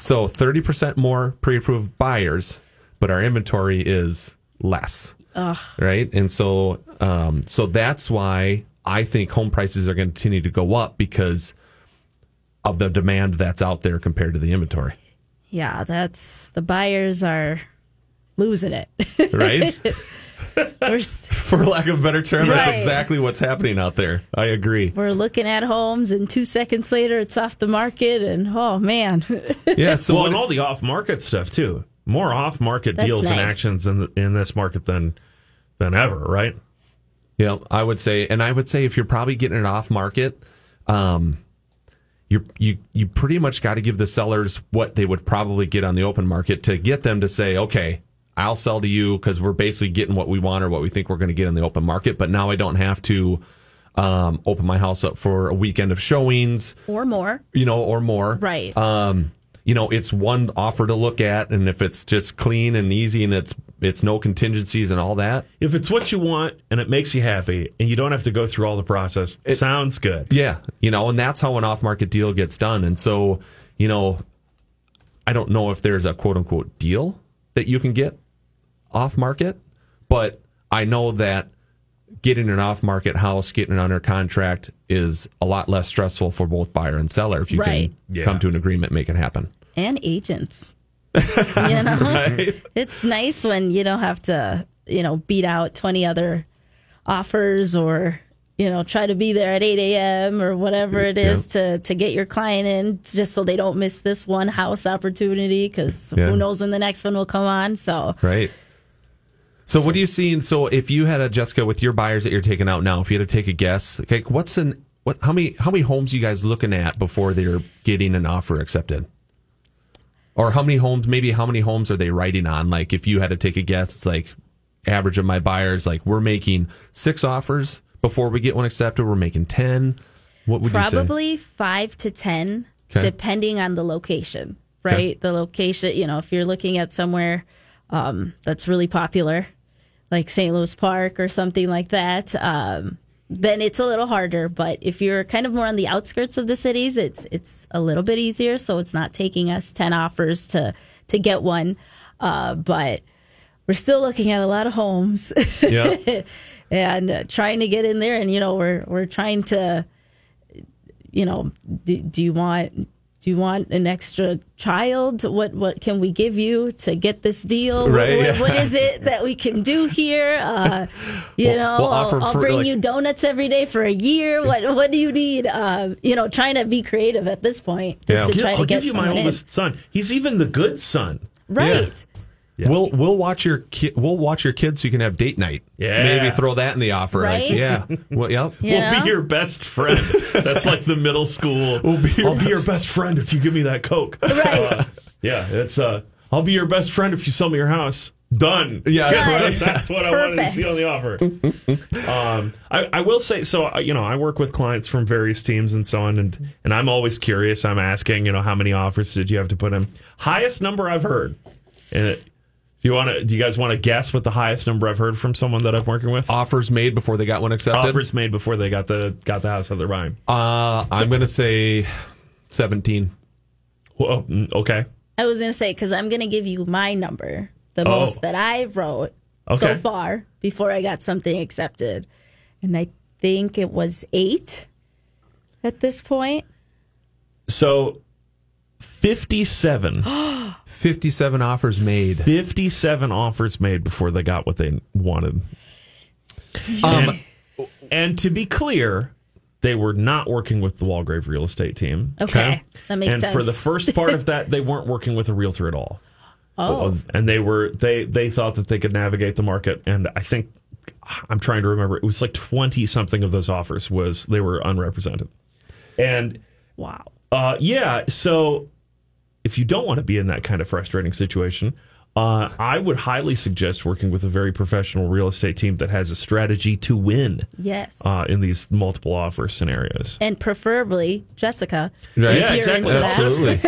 So 30% more pre-approved buyers, but our inventory is less. Right? And so um, so that's why I think home prices are going to continue to go up because of the demand that's out there compared to the inventory. Yeah, that's the buyers are losing it. <laughs> Right? <laughs> we're, s- For lack of a better term, that's exactly what's happening out there. I agree. we're looking at homes, and two seconds later, it's off the market, and oh man, <laughs> Yeah. So well, what- and all the off-market stuff too. More off-market That's deals and actions in the, in this market than than ever, right? Yeah, I would say, and I would say if you're probably getting it off market, um, you you you pretty much got to give the sellers what they would probably get on the open market to get them to say, okay, I'll sell to you because we're basically getting what we want or what we think we're going to get in the open market. But now I don't have to um, open my house up for a weekend of showings, or more. you know, or more. Right. Um, you know, it's one offer to look at, and if it's just clean and easy, and it's it's no contingencies and all that, If it's what you want and it makes you happy, and you don't have to go through all the process, it sounds good. Yeah, you know, and that's how an off-market deal gets done. And so, you know, I don't know if there's a quote-unquote deal that you can get off-market, but I know that getting an off-market house, getting it under contract is a lot less stressful for both buyer and seller if you Right. can Yeah. come to an agreement, make it happen. And agents. <laughs> you know, Right? it's nice when you don't have to, you know, beat out 20 other offers or, you know, try to be there at 8 a.m. or whatever it is to, to get your client in just so they don't miss this one house opportunity because Yeah. who knows when the next one will come on. So, Right. So, what are you seeing? So, if you had a Jessica with your buyers that you're taking out now, if you had to take a guess, okay, what's an what? How many how many homes you guys looking at before they're getting an offer accepted? Or how many homes? Maybe how many homes are they writing on? Like, if you had to take a guess, it's like average of my buyers. Like, we're making six offers before we get one accepted. We're making ten. What would you probably five to 10, Okay. depending on the location. right? The location, you know, if you're looking at somewhere um, that's really popular, like St. Louis Park or something like that, um, then it's a little harder. But if you're kind of more on the outskirts of the cities, it's it's a little bit easier. So it's not taking us ten offers to to get one, uh, but we're still looking at a lot of homes. <laughs> Yeah. and uh, trying to get in there and you know we're we're trying to you know do, do you want do you want an extra child what what can we give you to get this deal Right, what, yeah. what is it that we can do here uh, you We'll- know we'll I'll, I'll for, bring like- you donuts every day for a year what what do you need uh, you know trying to be creative at this point just Yeah. to Gi- try to I'll get give you my someone in. oldest son. He's even the good son. right We'll we'll watch your ki- we'll watch your kids so you can have date night. Yeah. Maybe throw that in the offer. Like, Right? yeah. Well, yep. You We'll be your best friend. That's like the middle school. We'll be your I'll be your best friend if you give me that Coke. right Yeah, it's uh I'll be your best friend if you sell me your house. Done. Yeah, Done. right. That's what I wanted to see on the offer. um, I, I will say so. uh, You know, I work with clients from various teams and so on, and and I'm always curious. I'm asking, you know, how many offers did you have to put in? Highest number I've heard. And it, do you want to? Do you guys want to guess what the highest number I've heard from someone that I'm working with? Offers made before they got one accepted. Offers made before they got the got the house that they're buying. Uh, I'm gonna say seventeen. Well, mm, okay. I was gonna say because I'm gonna give you my number, the Oh. most that I wrote so far before I got something accepted, and I think it was eight at this point. So, 57, <gasps> 57 offers made. 57 offers made before they got what they wanted. Um, And to be clear, they were not working with the Walgrave real estate team. Okay, that makes and sense. for the first part of that, <laughs> they weren't working with a realtor at all. oh, And they were they they thought that they could navigate the market. And I think I'm trying to remember. It was like 20 something of those offers was they were unrepresented. And wow. Uh, yeah, so if you don't want to be in that kind of frustrating situation, uh, I would highly suggest working with a very professional real estate team that has a strategy to win Yes, uh, in these multiple offer scenarios. and preferably Jessica. Right. Yeah, exactly. Absolutely.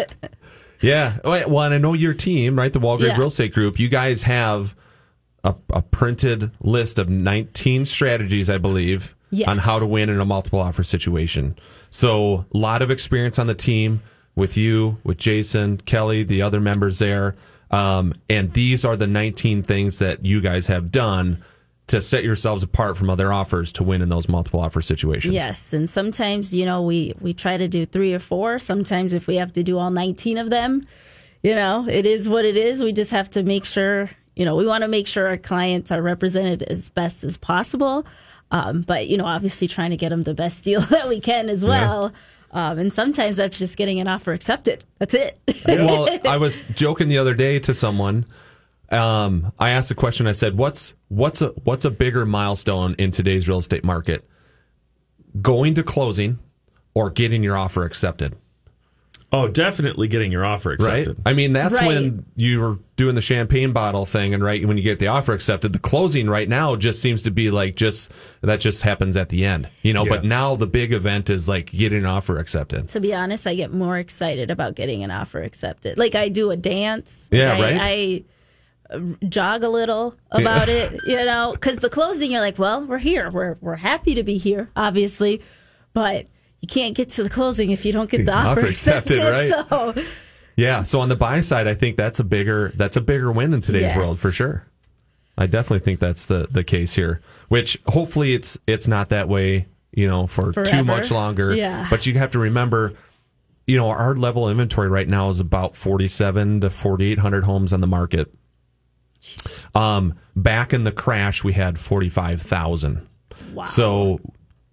<laughs> yeah. Oh, Well, and I know your team, right? The Walgrave Yeah. Real Estate Group. You guys have a, a printed list of 19 strategies, I believe, Yes. on how to win in a multiple offer situation. So, a lot of experience on the team with you, with Jason, Kelly, the other members there. Um, and these are the 19 things that you guys have done to set yourselves apart from other offers to win in those multiple offer situations. Yes, and sometimes you know we we try to do three or four. Sometimes if we have to do all nineteen of them, you know, it is what it is. We just have to make sure you know we want to make sure our clients are represented as best as possible. Um, but you know, obviously trying to get them the best deal <laughs> that we can as well. Um, and sometimes that's just getting an offer accepted. That's it. well, <laughs> I was joking the other day to someone. Um, I asked a question. I said, "What's what's a what's a bigger milestone in today's real estate market? Going to closing or getting your offer accepted?" Oh, definitely getting your offer Right? accepted. I mean, that's Right. when you were doing the champagne bottle thing, and right when you get the offer accepted, the closing right now just seems to be like just that just happens at the end, you know. But now the big event is like getting an offer accepted. to be honest, I get more excited about getting an offer accepted. Like I do a dance. Yeah, I, right? I uh, jog a little about it, <laughs> you know, because the closing, you're like, well, we're here. We're we're happy to be here, obviously, but you can't get to the closing if you don't get the offer, Offer accepted, right? So Yeah. So on the buy side, I think that's a bigger that's a bigger win in today's Yes. world for sure. I definitely think that's the the case here. Which hopefully it's it's not that way, you know, for too much longer. Yeah. But you have to remember, you know, our level inventory right now is about forty seven to forty eight hundred homes on the market. Um, back in the crash, we had forty five thousand. wow. So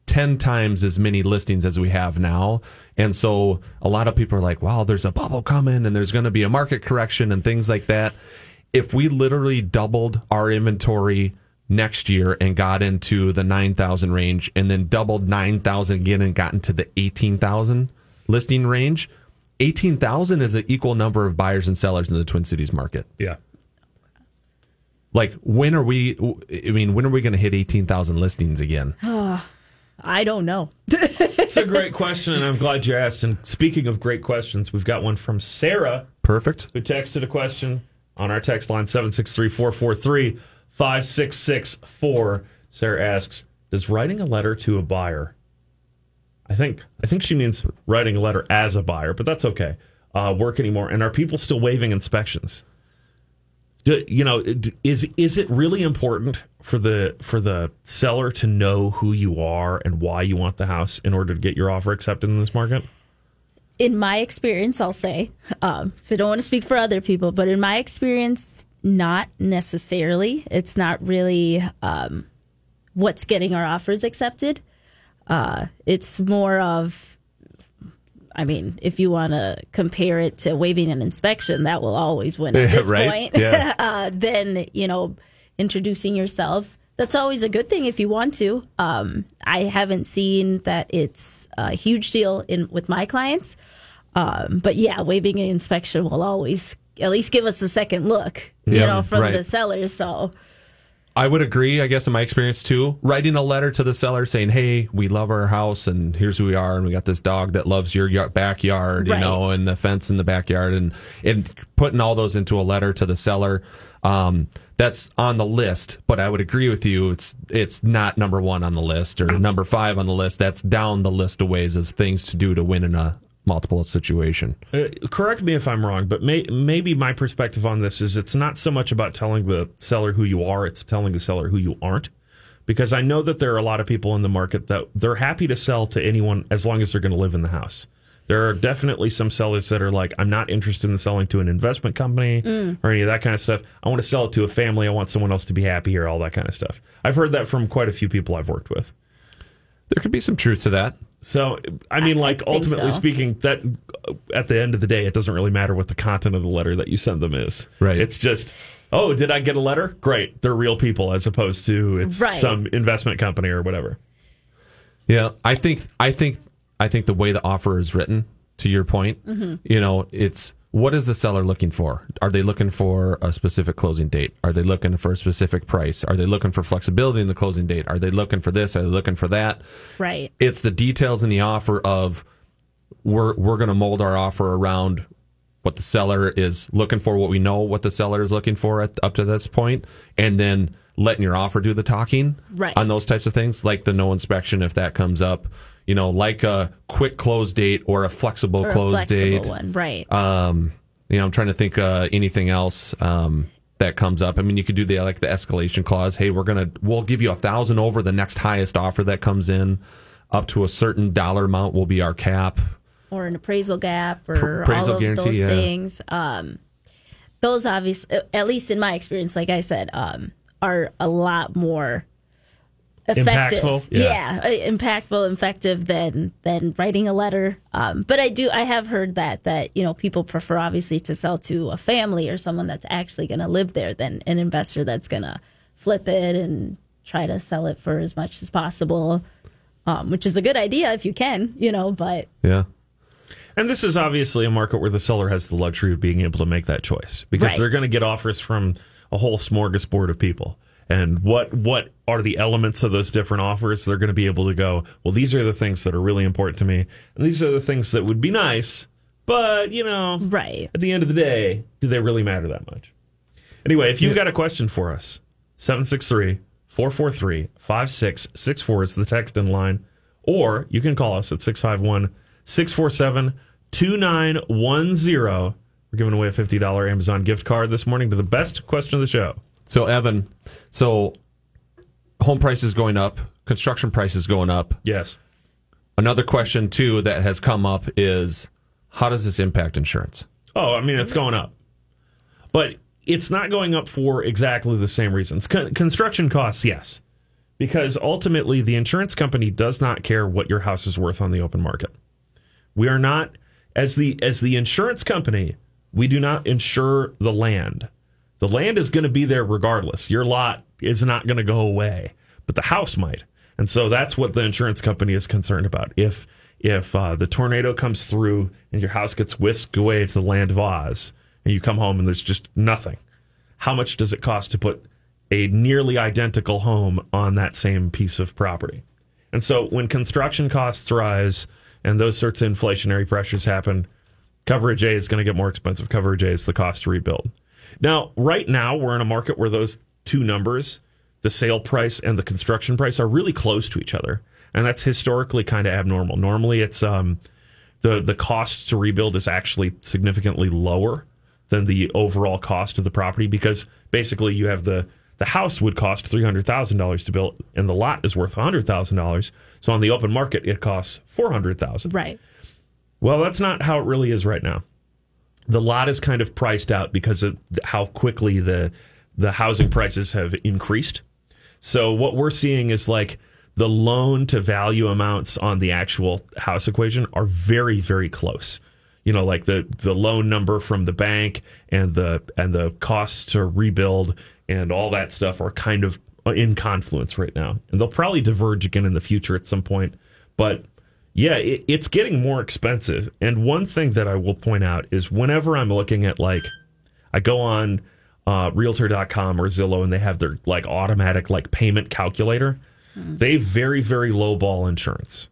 10 times as many listings as we have now. And so a lot of people are like, wow, there's a bubble coming and there's going to be a market correction and things like that. If we literally doubled our inventory next year and got into the 9,000 range and then doubled 9,000 again and got into the 18,000 listing range, 18,000 is an equal number of buyers and sellers in the Twin Cities market. Yeah. Like, when are we, I mean, when are we going to hit 18,000 listings again? Oh, I don't know. It's a great question, and I'm glad you asked. And speaking of great questions, we've got one from Sarah Perfect. who texted a question on our text line 763 443 5664. Sarah asks, Does writing a letter to a buyer, I think I think she means writing a letter as a buyer, but that's okay, uh, work anymore? And are people still waiving inspections? Do, you know, is is it really important for the for the seller to know who you are and why you want the house in order to get your offer accepted in this market? in my experience, I'll say, um, so I don't want to speak for other people, but in my experience, not necessarily. It's not really um, what's getting our offers accepted. Uh, it's more of, I mean, if you want to compare it to waiving an inspection, that will always win <laughs> at this right? point. Yeah. <laughs> uh, then, you know, introducing yourself. That's always a good thing if you want to. Um, I haven't seen that it's a huge deal in with my clients, um, but yeah, waiving an inspection will always at least give us a second look, you Yeah, know, from right. the seller. So I would agree, I guess, in my experience too. Writing a letter to the seller saying, hey, we love our house and here's who we are. And we got this dog that loves your y- backyard, you know, and the fence in the backyard and, and putting all those into a letter to the seller. Um, that's on the list, but I would agree with you. It's, it's not number one on the list or number five on the list. That's down the list of ways as things to do to win in a multiple situation. Uh, correct me if I'm wrong, but may, maybe my perspective on this is it's not so much about telling the seller who you are, it's telling the seller who you aren't. Because I know that there are a lot of people in the market that they're happy to sell to anyone as long as they're going to live in the house. There are definitely some sellers that are like, I'm not interested in selling to an investment company or any of that kind of stuff. I want to sell it to a family. I want someone else to be happy here, all that kind of stuff. I've heard that from quite a few people I've worked with. There could be some truth to that. So, I mean, I like think ultimately so. speaking, that at the end of the day, it doesn't really matter what the content of the letter that you send them is. Right. It's just, oh, did I get a letter? Great, they're real people, as opposed to it's Right. some investment company or whatever. Yeah, I think I think I think the way the offer is written, to your point, mm-hmm. you know, it's what is the seller looking for? Are they looking for a specific closing date? Are they looking for a specific price? Are they looking for flexibility in the closing date? Are they looking for this? Are they looking for that? right, It's the details in the offer of we're we're going to mold our offer around what the seller is looking for, what we know what the seller is looking for at, up to this point, and then letting your offer do the talking Right. on those types of things, like the no inspection if that comes up, you know, like a quick close date or a flexible or a close flexible date. one, right? Um, you know, I'm trying to think uh, anything else um, that comes up. I mean, you could do the like the escalation clause. Hey, we're gonna we'll give you a thousand over the next highest offer that comes in, up to a certain dollar amount will be our cap. or an appraisal gap or appraisal all of guarantee, those yeah. things. Um, those obviously, at least in my experience, like I said, um, are a lot more effective. Impactful? Yeah. uh, impactful, effective than than writing a letter. Um, but I do, I have heard that that you know people prefer obviously to sell to a family or someone that's actually going to live there than an investor that's going to flip it and try to sell it for as much as possible. Um, which is a good idea if you can, you know, but Yeah. And this is obviously a market where the seller has the luxury of being able to make that choice because Right. they're going to get offers from a whole smorgasbord of people. And what what are the elements of those different offers? They're going to be able to go, well, these are the things that are really important to me, and these are the things that would be nice, but you know, right. at the end of the day, do they really matter that much? Anyway, if you've got a question for us, 763 443 5664 is the text in line, or you can call us at 651 647 2910. We're giving away a $50 Amazon gift card this morning to the best question of the show. So Evan, so home prices going up, construction prices going up. Yes. Another question too that has come up is how does this impact insurance? Oh, I mean, it's going up. But it's not going up for exactly the same reasons. Con- construction costs, yes. Because ultimately, the insurance company does not care what your house is worth on the open market. We are not, as the as the insurance company, we do not insure the land. The land is going to be there regardless. Your lot is not going to go away, but the house might. And so that's what the insurance company is concerned about. If if uh, the tornado comes through and your house gets whisked away to the land of Oz, and you come home and there's just nothing, how much does it cost to put a nearly identical home on that same piece of property? And so when construction costs rise and those sorts of inflationary pressures happen, coverage A is going to get more expensive. Coverage A is the cost to rebuild. Now, right now, we're in a market where those two numbers, the sale price and the construction price, are really close to each other. And that's historically kind of abnormal. Normally, it's um, the, the cost to rebuild is actually significantly lower than the overall cost of the property because basically you have the the house would cost three hundred thousand dollars to build, and the lot is worth hundred thousand dollars. So on the open market, it costs four hundred thousand. Right. Well, that's not how it really is right now. The lot is kind of priced out because of how quickly the the housing prices have increased. So what we're seeing is like the loan to value amounts on the actual house equation are very very close. You know, like the the loan number from the bank and the and the costs to rebuild and all that stuff are kind of uh, in confluence right now. And they'll probably diverge again in the future at some point. But yeah, it, it's getting more expensive. And one thing that I will point out is whenever I'm looking at like, I go on uh, realtor.com or Zillow and they have their like automatic like payment calculator. They very, very low ball insurance.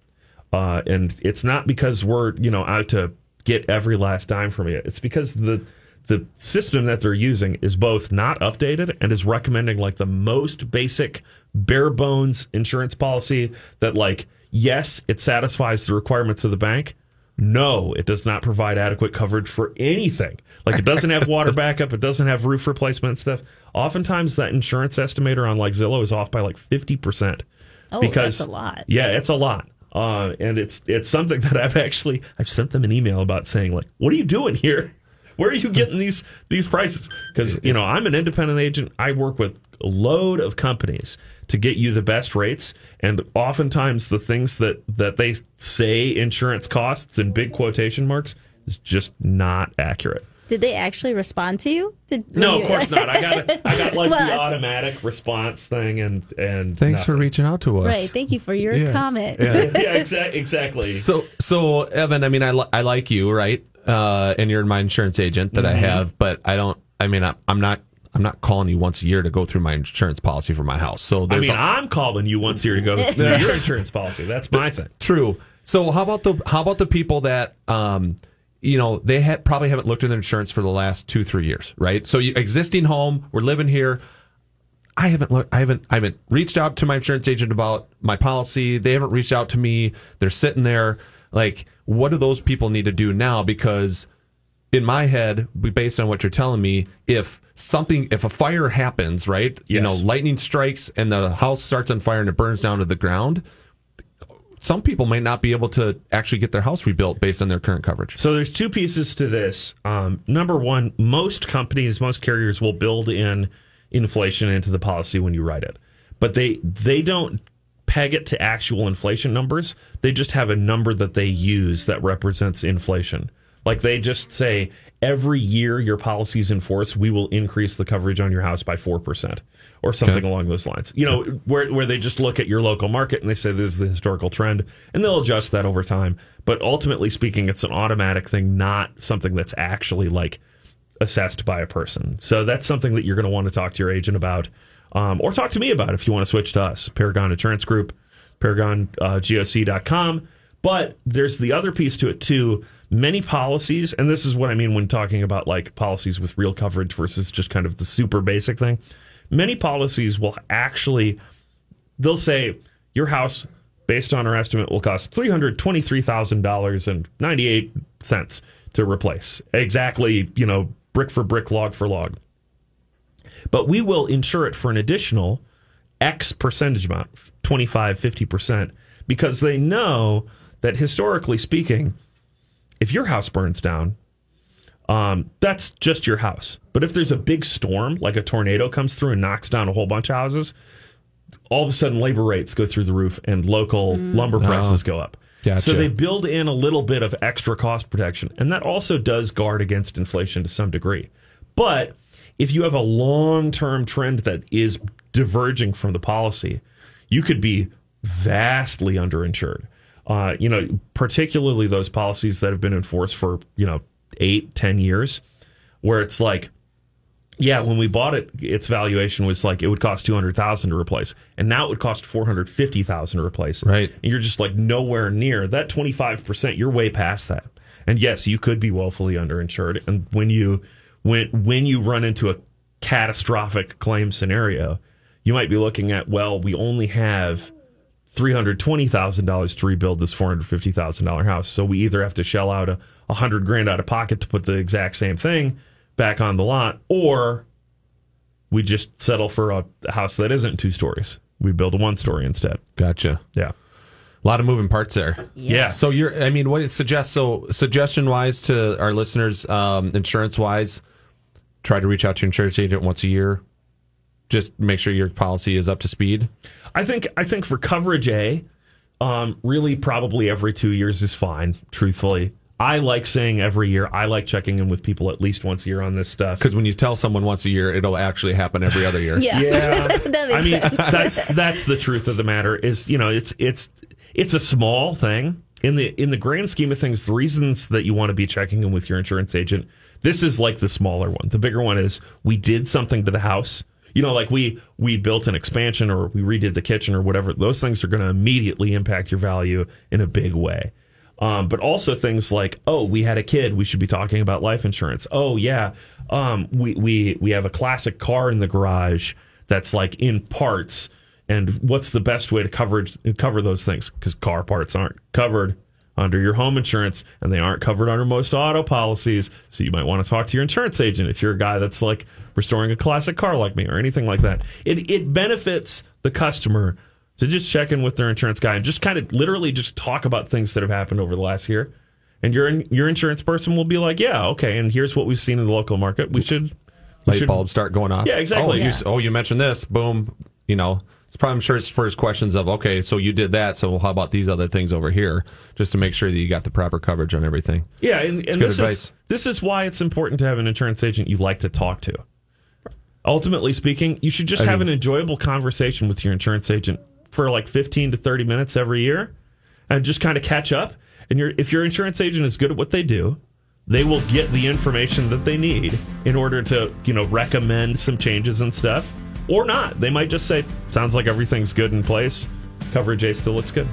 Uh, and it's not because we're, you know, out to get every last dime from you. It's because the the system that they're using is both not updated and is recommending like the most basic bare bones insurance policy that like yes it satisfies the requirements of the bank no it does not provide adequate coverage for anything like it doesn't have water backup it doesn't have roof replacement stuff oftentimes that insurance estimator on like zillow is off by like 50% Oh, that's a lot. yeah it's a lot uh, and it's it's something <laughs> that I've actually I've sent them an email about saying like, what are you doing here? Where are you getting these these prices? Because you know I'm an independent agent. I work with a load of companies to get you the best rates, and oftentimes the things that that they say insurance costs in big quotation marks is just not accurate. Did they actually respond to you? Did, No, you- of course not. I got I got like <laughs> the automatic response thing, and and Thanks for reaching out to us. Right. Thank you for your Yeah. comment. yeah, <laughs> exa- exactly. So, so Evan, I mean, I, li- I like you, right? Uh, and you're my insurance agent that I have, but I don't. I mean, I, I'm not. I'm not calling you once a year to go through my insurance policy for my house. So I there's mean, a- I'm calling you once a year to go <laughs> through your insurance policy. That's my thing. True. So how about the how about the people that um you know they had probably haven't looked at their insurance for the last two three years, right? So you, existing home, we're living here. I haven't looked. I haven't. I haven't reached out to my insurance agent about my policy. They haven't reached out to me. They're sitting there. Like, what do those people need to do now? Because in my head, based on what you're telling me, if something, if a fire happens, right? You know, lightning strikes and the house starts on fire and it burns down to the ground. Some people may not be able to actually get their house rebuilt based on their current coverage. So there's two pieces to this. Um, number one, most companies, most carriers will build in inflation into the policy when you write it, but they they don't peg it to actual inflation numbers. They just have a number that they use that represents inflation. Like they just say every year your policy is in force, we will increase the coverage on your house by four percent or something along those lines. You know, where where they just look at your local market and they say this is the historical trend, and they'll adjust that over time. But ultimately speaking, it's an automatic thing, not something that's actually like assessed by a person. So that's something that you're going to want to talk to your agent about, um, or talk to me about if you want to switch to us, Paragon Insurance Group, ParagonGOC.com. But there's the other piece to it too. Many policies, and this is what I mean when talking about like policies with real coverage versus just kind of the super basic thing. Many policies will actually they'll say your house, based on our estimate, will cost three hundred twenty-three thousand dollars and ninety-eight cents to replace. Exactly, you know, brick for brick, log for log. But we will insure it for an additional X percentage amount, 25, 50%, because they know that historically speaking, if your house burns down, um, that's just your house. But if there's a big storm, like a tornado comes through and knocks down a whole bunch of houses, all of a sudden labor rates go through the roof and local lumber prices go up. Gotcha. So they build in a little bit of extra cost protection. And that also does guard against inflation to some degree. But if you have a long term trend that is diverging from the policy, you could be vastly underinsured. Uh, you know, particularly those policies that have been enforced for, you know, eight, ten years, where it's like, Yeah, when we bought it, its valuation was like it would cost two hundred thousand to replace, and now it would cost four hundred fifty thousand to replace. Right. and you're just like nowhere near that twenty five percent. You're way past that. And yes, you could be woefully underinsured. And when you when when you run into a catastrophic claim scenario, you might be looking at well, we only have three hundred twenty thousand dollars to rebuild this four hundred fifty thousand dollar house. So we either have to shell out a, a hundred grand out of pocket to put the exact same thing back on the lot, or we just settle for a house that isn't two stories. We build a one story instead. Gotcha. Yeah. A lot of moving parts there. Yeah. So you're, I mean, what it suggests, so suggestion wise to our listeners, um, insurance wise, try to reach out to your insurance agent once a year. Just make sure your policy is up to speed. I think I think for coverage A, um, really probably every two years is fine. Truthfully, I like saying every year. I like checking in with people at least once a year on this stuff. Because when you tell someone once a year, it'll actually happen every other year. <laughs> Yeah. Yeah, <laughs> that makes I mean sense. that's that's the truth of the matter. Is you know it's it's it's a small thing in the in the grand scheme of things. The reasons that you want to be checking in with your insurance agent, this is like the smaller one. The bigger one is we did something to the house. You know, like we we built an expansion or we redid the kitchen or whatever. Those things are going to immediately impact your value in a big way. Um, but also things like, oh, we had a kid. We should be talking about life insurance. Oh, yeah, um, we we we have a classic car in the garage that's like in parts. And what's the best way to coverage cover those things? Because car parts aren't covered under your home insurance, and they aren't covered under most auto policies. So you might want to talk to your insurance agent if you're a guy that's like restoring a classic car like me or anything like that. It it benefits the customer to just check in with their insurance guy and just kind of literally just talk about things that have happened over the last year. And your your insurance person will be like, yeah, okay, and here's what we've seen in the local market. We should we Light should- bulbs start going off. Yeah, exactly. Oh, Yeah. s- oh, you mentioned this. Boom. You know, it's probably, I'm sure it's first questions of, okay, so you did that. So how about these other things over here? Just to make sure that you got the proper coverage on everything. Yeah, and, and this advice. is this is why it's important to have an insurance agent you like to talk to. Ultimately speaking, you should just I have mean- an enjoyable conversation with your insurance agent for like 15 to 30 minutes every year and just kind of catch up. And your if your insurance agent is good at what they do, they will get the information that they need in order to, you know, recommend some changes and stuff or not. They might just say, "Sounds like everything's good in place. Coverage A still looks good."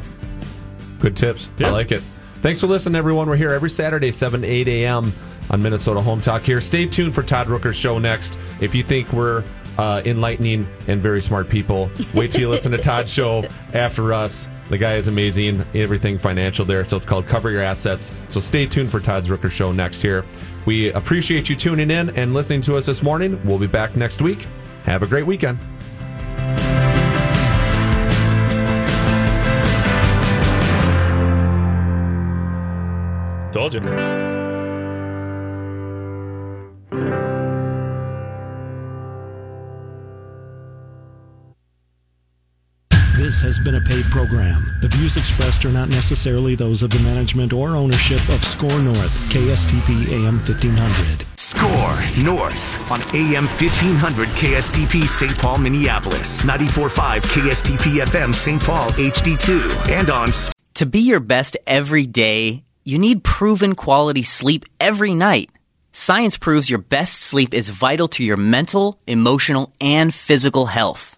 Good tips. Yeah. I like it. Thanks for listening, everyone. We're here every Saturday, 7 8 a.m. on Minnesota Home Talk here. Stay tuned for Todd Rooker's show next. If you think we're uh, enlightening and very smart people, wait till you listen to Todd's show <laughs> after us. The guy is amazing. Everything financial there. So it's called Cover Your Assets. So stay tuned for Todd's Rooker show next here. We appreciate you tuning in and listening to us this morning. We'll be back next week. Have a great weekend. Told you. This has been a paid program. The views expressed are not necessarily those of the management or ownership of SKOR North, KSTP AM 1500. SKOR North on AM 1500 KSTP St. Paul, Minneapolis, 94.5 KSTP FM St. Paul HD2, and on To be your best every day, you need proven quality sleep every night. Science proves your best sleep is vital to your mental, emotional, and physical health.